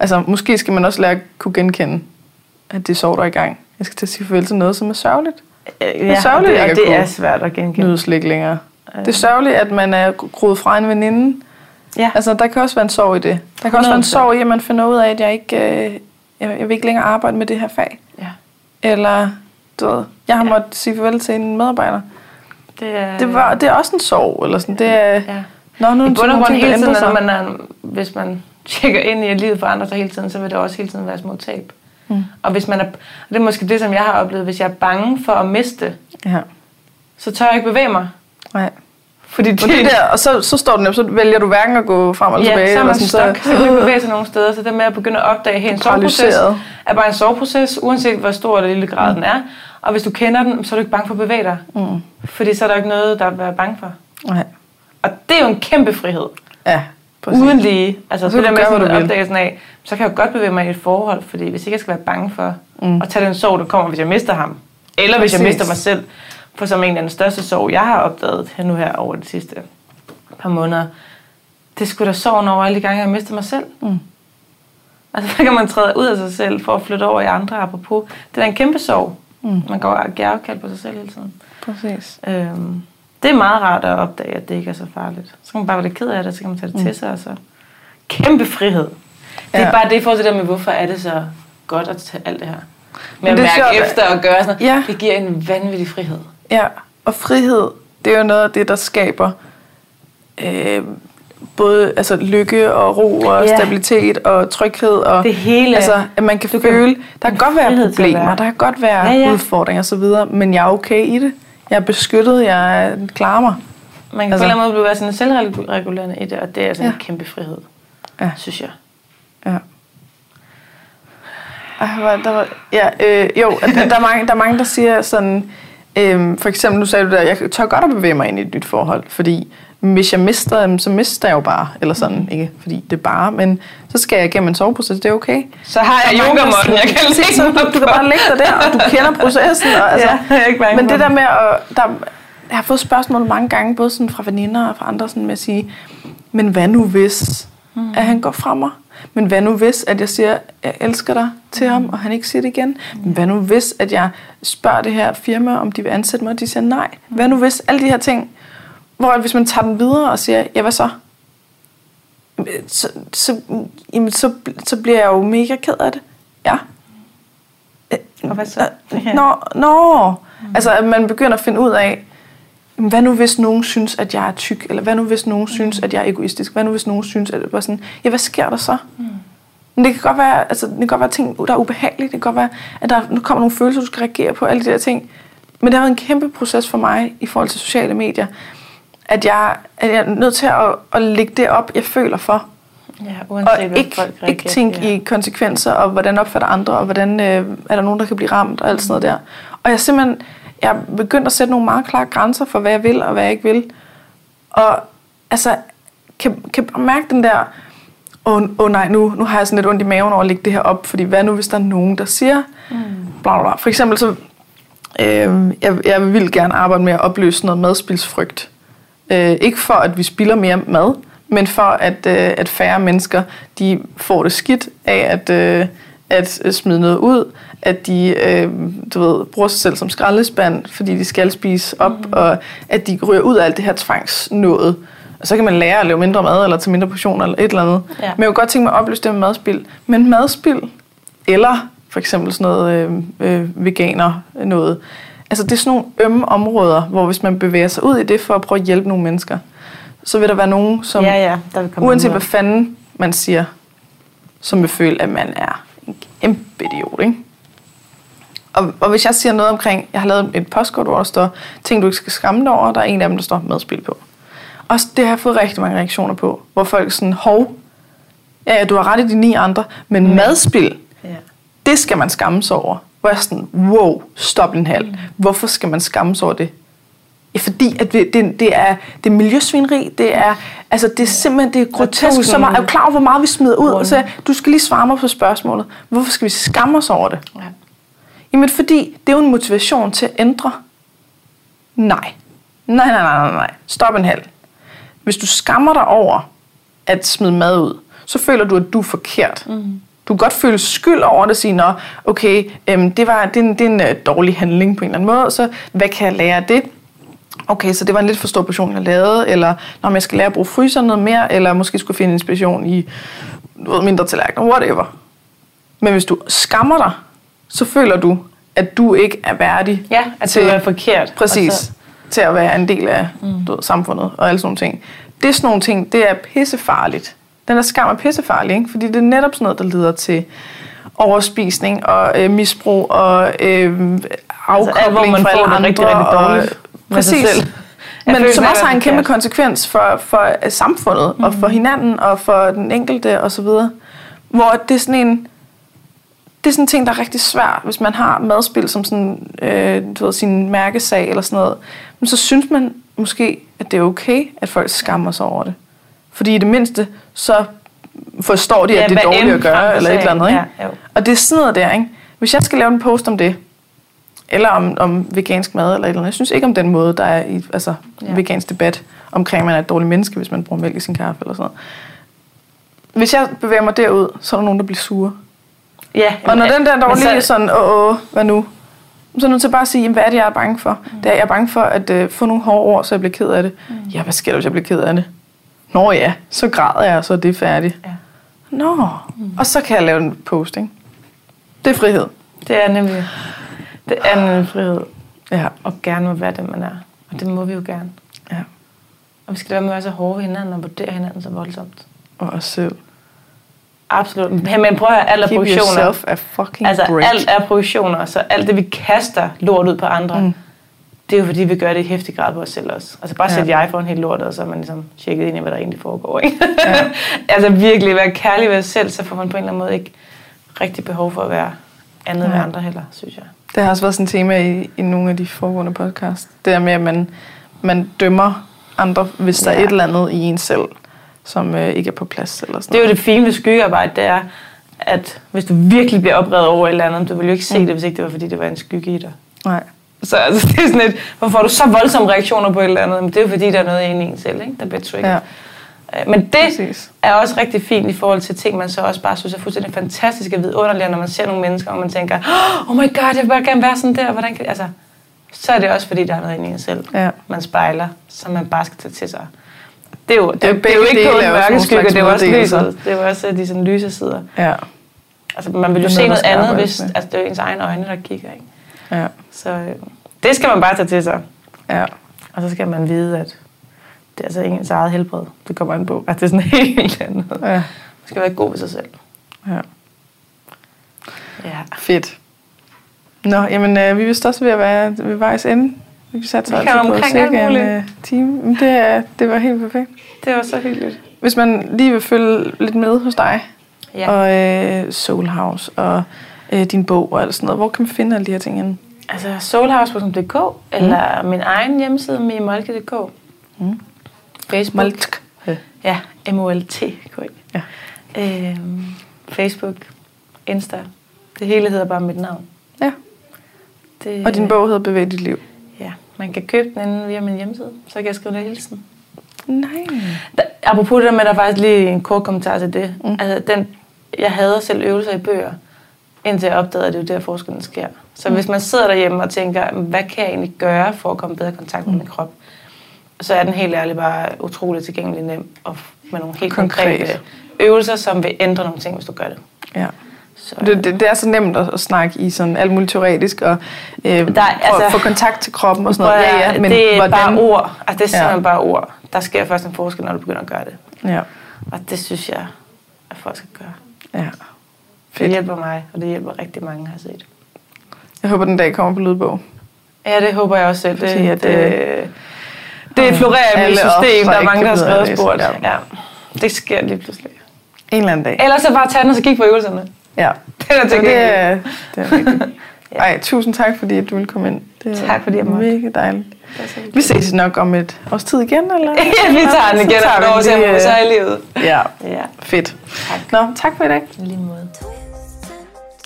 Altså, måske skal man også lære at kunne genkende, at det er sorg, der er i gang. Jeg skal til at sige farvel til noget, som er sørgeligt. Ja, Det er sørgeligt, og det, og det er svært at genkende. Nydes ikke længere. Det er sørgeligt, at man er groet fra en veninde. Ja. Altså, der kan også være en sorg i det. Der kan også være en 100%. sorg i, at man finder ud af, at jeg ikke... Øh, jeg, jeg vil ikke længere arbejde med det her fag. Ja. Eller, du ved, jeg har Ja. måttet sige farvel til en medarbejder. Det er, Det, var, det er også en sorg, eller sådan. Det er, Ja. Nå, nu I bund og nogle grund hele tiden, når man er, hvis man tjekker ind i, at livet forandrer sig hele tiden, så vil det også hele tiden være små tab. Mm. Og hvis man er, og det er måske det, som jeg har oplevet, hvis jeg er bange for at miste, Ja, så tør jeg ikke bevæge mig. nej. Fordi det, Og det der, og så, så står den jo, så vælger du hverken at gå frem eller ja, tilbage. så er man sådan, stok, så kan man ikke *laughs* bevæge sig nogen steder. Så det med at begynde at opdage, at en soveproces er bare en soveproces, uanset hvor stor eller lille grad mm. den er. Og hvis du kender den, så er du ikke bange for at bevæge dig. Mm. Fordi så er der ikke noget, der er at være bange for. Nej. Og det er jo en kæmpe frihed. Ja, præcis. Uden lige. Altså så det der med sådan du vil. opdagelsen af, så kan jeg jo godt bevæge mig i et forhold, fordi hvis ikke jeg skal være bange for Mm. at tage den sorg, der kommer, hvis jeg mister ham. Eller hvis jeg Præcis. mister mig selv. For som en af den største sorg, jeg har opdaget her nu her over de sidste par måneder, det skulle da sorgen over alle de gange, jeg mister mig selv. Mm. Altså, *laughs* der kan man træde ud af sig selv for at flytte over i andre, apropos. Det er en kæmpe sorg. Mm. Man går og giver afkald på sig selv hele tiden. Præcis. Øhm, det er meget rart at opdage, at det ikke er så farligt. Så kan man bare være lidt ked af det, så kan man tage det Mm. til sig, og så kæmpe frihed. Det er Ja. bare det i forhold til det med, hvorfor er det så godt at tage alt det her. Med Men at det mærke sjovt, efter og gøre sådan. Ja. Det giver en vanvittig frihed. Ja, og frihed, det er jo noget af det, der skaber øh, både altså, lykke og ro og Ja. stabilitet og tryghed. Og, Det hele. Altså, at man kan Du kan- føle, der kan godt være problemer, der kan godt være Ja, ja. udfordringer osv., men jeg er okay i det. Jeg er beskyttet, jeg klarer mig. Man kan Altså- altså, på en eller anden måde blive sådan selvregulerende i det, og det er altså ja. En kæmpe frihed, Ja. synes jeg. Ja. Ej, der var, ja, øh, jo, der, der, er mange, der er mange, der siger sådan, øh, for eksempel, nu sagde du der, jeg tør godt at bevæge mig ind i et nyt forhold, fordi hvis jeg mister dem, så mister jeg jo bare, eller sådan, ikke fordi det er bare, men så skal jeg igennem en soveproces, det er okay. Så har jeg der yogamåtten, jeg kan *laughs* lægge så du, du kan bare lægge dig der, og du kender processen. Og, *laughs* altså, Ja, jeg er ikke men det der med at... Der, jeg har fået spørgsmål mange gange, både sådan fra veninder og fra andre, sådan med at sige, men hvad nu hvis, mm. at han går fra mig? Men hvad nu hvis, at jeg siger, jeg elsker dig til ham, og han ikke siger det igen? Men hvad nu hvis, at jeg spørger det her firma, om de vil ansætte mig, og de siger nej? Hvad nu hvis, alle de her ting, hvor hvis man tager den videre og siger, ja, hvad så? Så, så, jamen, så, så bliver jeg jo mega ked af det. Ja. Og hvad så? Øh, Nå, nå. Altså, at man begynder at finde ud af, "Men hvad nu hvis nogen synes, at jeg er tyk? Eller hvad nu hvis nogen synes, at jeg er egoistisk? Hvad nu hvis nogen synes, at det sådan, ja, hvad sker der så? Mm. Men det kan godt være, altså, det kan godt være ting, der er ubehagelige. Det kan godt være, at der nu kommer nogle følelser, du skal reagere på, alle de der ting. Men det har været en kæmpe proces for mig i forhold til sociale medier, at jeg, at jeg er nødt til at, at lægge det op, jeg føler for. Ja, Og uanset hvad ikke, folk reagerer. ikke tænke i konsekvenser, og hvordan opfatter andre, og hvordan øh, er der nogen, der kan blive ramt, og alt sådan noget der. Og jeg simpelthen, jeg er begyndt at sætte nogle meget klare grænser for, hvad jeg vil, og hvad jeg ikke vil. Og altså, kan, kan mærke den der, åh oh, oh nej, nu, nu har jeg sådan lidt ondt i maven over at lægge det her op, fordi hvad nu, hvis der er nogen, der siger, mm. bla, bla, bla. For eksempel så, øh, jeg, jeg vil gerne arbejde med at opløse noget madspilsfrygt. Øh, ikke for, at vi spilder mere mad, men for, at, øh, at færre mennesker de får det skidt af at, øh, at smide noget ud, at de øh, du ved, bruger sig selv som skraldespand, fordi de skal spise op, mm. og at de ryger ud af alt det her tvangsnået. Og så kan man lære at lave mindre mad, eller tage mindre portioner, eller et eller andet. Ja. Men jeg kunne godt tænke mig at opløse det med madspil. Men madspil, eller for eksempel sådan noget øh, øh, veganer noget, altså det er sådan nogle ømme områder, hvor hvis man bevæger sig ud i det for at prøve at hjælpe nogle mennesker, så vil der være nogen, som Ja, ja, der vil komme uanset hvad fanden man siger, som vil føle, at man er en kæmpe idiot, ikke? Og, og hvis jeg siger noget omkring, jeg har lavet et postkort, hvor der står, ting du ikke skal skamme dig over, der er en af dem, der står medspil på. Og det har jeg fået rigtig mange reaktioner på, hvor folk sådan, hov, ja, ja, du har ret i de ni andre, men mm. madspil, Ja. det skal man skamme sig over. Hvor jeg sådan, wow, stop en halv. Hvorfor skal man skamme sig over det? Fordi at det, det, det, er, det er miljøsvineri, det er, altså det er simpelthen det er grotesk. Så meget, er du klar over, hvor meget vi smider ud? Og så, du skal lige svare mig på spørgsmålet. Hvorfor skal vi skamme os over det? Ja. Jamen fordi, det er jo en motivation til at ændre. Nej. Nej, nej, nej, nej, nej. Stop en halv. Hvis du skammer dig over at smide mad ud, så føler du, at du er forkert. Mm. Du kan godt føle skyld over det og sige, Nå, okay, øhm, det, var, det, er en, det er en øh, dårlig handling på en eller anden måde, så hvad kan jeg lære af det? Okay, så det var en lidt for stor portion, jeg lavede, eller når jeg skal lære at bruge fryseren noget mere, eller måske skulle finde inspiration i noget mindre tallerkener, whatever. Men hvis du skammer dig, så føler du, at du ikke er værdig Ja, at til, det er forkert. Præcis. Så- Til at være en del af mm. du ved, samfundet og alle sådan nogle ting. Det er sådan nogle ting, det er pissefarligt. Den der skam er pissefarlig, ikke? fordi det er netop sådan noget, der leder til overspisning og øh, misbrug og øh, afkobling alt, hvor man fra alle andre. rigtig, rigtig og- dårligt Præcis. selv. Men føler som også har en kæmpe forkert. konsekvens for, for øh, samfundet mm. og for hinanden og for den enkelte og så videre. Hvor det er sådan en det er sådan en ting, der er rigtig svært, hvis man har madspil som sådan, øh, du ved, sin mærkesag eller sådan noget. Men så synes man måske, at det er okay, at folk skammer sig over det. Fordi i det mindste, så forstår de, Ja, at det er dårligt at gøre, eller et eller andet. Ikke? Ja, jo. og det er sådan noget der, ikke? Hvis jeg skal lave en post om det, eller om, om vegansk mad eller et eller andet. Jeg synes ikke om den måde, der er i altså, Ja. vegansk debat omkring, at man er et dårligt menneske, hvis man bruger mælk i sin kaffe eller sådan noget. Hvis jeg bevæger mig derud, så er der nogen, der bliver sure. Ja, Og når den der dårlige så... sådan, åh, åh, hvad nu? Så er nødt til bare at sige, hvad er det, jeg er bange for? Mm. Det er, jeg er bange for at øh, få nogle hårde ord, så jeg bliver ked af det. Mm. Ja, hvad sker der, hvis jeg bliver ked af det? Nå ja, så græder jeg, og så er det færdigt. Ja. Nå, mm. og så kan jeg lave en posting. Det er frihed. Det er nemlig, det er nemlig frihed. Ja. Og gerne må være den, man er. Og det må vi jo gerne. ja. Og vi skal være med at være så hårde ved hinanden og vurdere hinanden så voldsomt. Og os selv. Absolut. Men prøv at høre, alt er Keep projektioner. yourself a fucking Altså, break. alt er projektioner, så alt det, vi kaster lort ud på andre, Mm. Det er jo fordi, vi gør det i hæftig grad på os selv også. Altså bare Ja. sætte jeg for en helt lort, og så er man ligesom tjekket ind i, hvad der egentlig foregår. Ikke? Ja. *laughs* altså virkelig være kærlig ved os selv, så får man på en eller anden måde ikke rigtig behov for at være andet Nej. ved andre heller, synes jeg. Det har også været sådan et tema i, i nogle af de foregående podcast. Det der med, at man, man dømmer andre, hvis der Ja. er et eller andet i en selv, som øh, ikke er på plads. Eller sådan Det er jo det fine ved skyggearbejde, det er, at hvis du virkelig bliver oprevet over et eller andet, du ville jo ikke se Mm. det, hvis ikke det var, fordi det var en skygge i dig. Nej. Så altså, det er sådan et, hvorfor får du så voldsomme reaktioner på et eller andet? Men det er jo fordi, der er noget inde i en selv, ikke? der bliver trigget. Ja, Ja. Men det præcis. er også rigtig fint i forhold til ting, man så også bare synes er fuldstændig fantastisk og vidunderligt, når man ser nogle mennesker, og man tænker, oh my god, jeg vil bare gerne være sådan der. Hvordan kan... altså, så er det også fordi, der er noget inde i en selv. Ja. Man spejler, som man bare skal tage til sig. Det er jo, det, Ja, det er jo ikke kun mørke skygger, det er jo også lyset. Det er jo også de sådan lyse sider. Ja. Altså, man vil jo se noget, andet, hvis altså, det er ens egne øjne, der kigger. Ikke? Ja. Så øh, det skal man bare tage til sig. Ja. Og så skal man vide, at det er altså ikke ens eget helbred. Det kommer an på. At det er sådan *laughs* helt andet. Ja. Man skal være god ved sig selv. ja. Ja. Fedt. Nå, jamen, øh, vi er vist også ved at være ved vejs ende. Vi satte Vi så kan altid på cirka en øh, time. Men det, er- det var helt perfekt. Det var så hyggeligt. Hvis man lige vil følge lidt med hos dig, Ja. og øh, Soul House, og øh, din bog og alt sådan noget, hvor kan man finde alle de her ting henne? Altså soulhouse.dk eller min egen hjemmeside, mimolke.dk. Mm. Facebook. Maltk. Ja, M-O-L-T-K. Ja. Øhm, Facebook, Insta. Det hele hedder bare mit navn. Ja. Det, Og din bog hedder Bevæg dit liv. Ja, man kan købe den inde via min hjemmeside. Så kan jeg skrive en hilsen. Nej. Da, apropos det der med, der er faktisk lige en kort kommentar til det. Mm. Mm. Altså, den, jeg hader selv øvelser i bøger, indtil jeg opdagede, at det er jo der forskellen sker. Så Mm. hvis man sidder derhjemme og tænker, hvad kan jeg egentlig gøre for at komme bedre i kontakt med min krop, så er den helt ærligt bare utroligt tilgængelig nem og med nogle helt Konkret. konkrete øvelser, som vil ændre nogle ting, hvis du gør det. Ja. Så, Det, det, det er så nemt at, at snakke i sådan alt muligt teoretisk, og øh, der, er, altså, få kontakt til kroppen og sådan noget. Ja, ja, men det er hvordan? bare ord. Altså, det er simpelthen Ja. bare ord. Der sker først en forskel, når du begynder at gøre det. Ja, Og det synes jeg, at folk skal gøre. ja. Det Fedt. hjælper mig, og det hjælper rigtig mange, har set. Jeg håber, den dag kommer på lydbog. Ja, det håber jeg også selv. Det, Fordi at, det, øh, det florerer i mit system. der er mange, der har skrevet spurgt. Ja. Ja. Det sker lige pludselig. En eller anden dag. Ellers så bare tage den og så kigge på øvelserne. Ja. *laughs* Det er det, er, det er rigtigt. *laughs* Ja. Ej, tusind tak, fordi at du ville komme ind. Det er Tak, fordi jeg måtte. Mega dejligt. Er. Vi ses nok om et års tid igen, eller? *laughs* Ja, vi tager den igen lige, til øh, så er livet. Ja, Ja, fedt. tak. Nå, tak for i dag. Lige måde.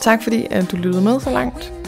Tak fordi at du lyttede med så langt.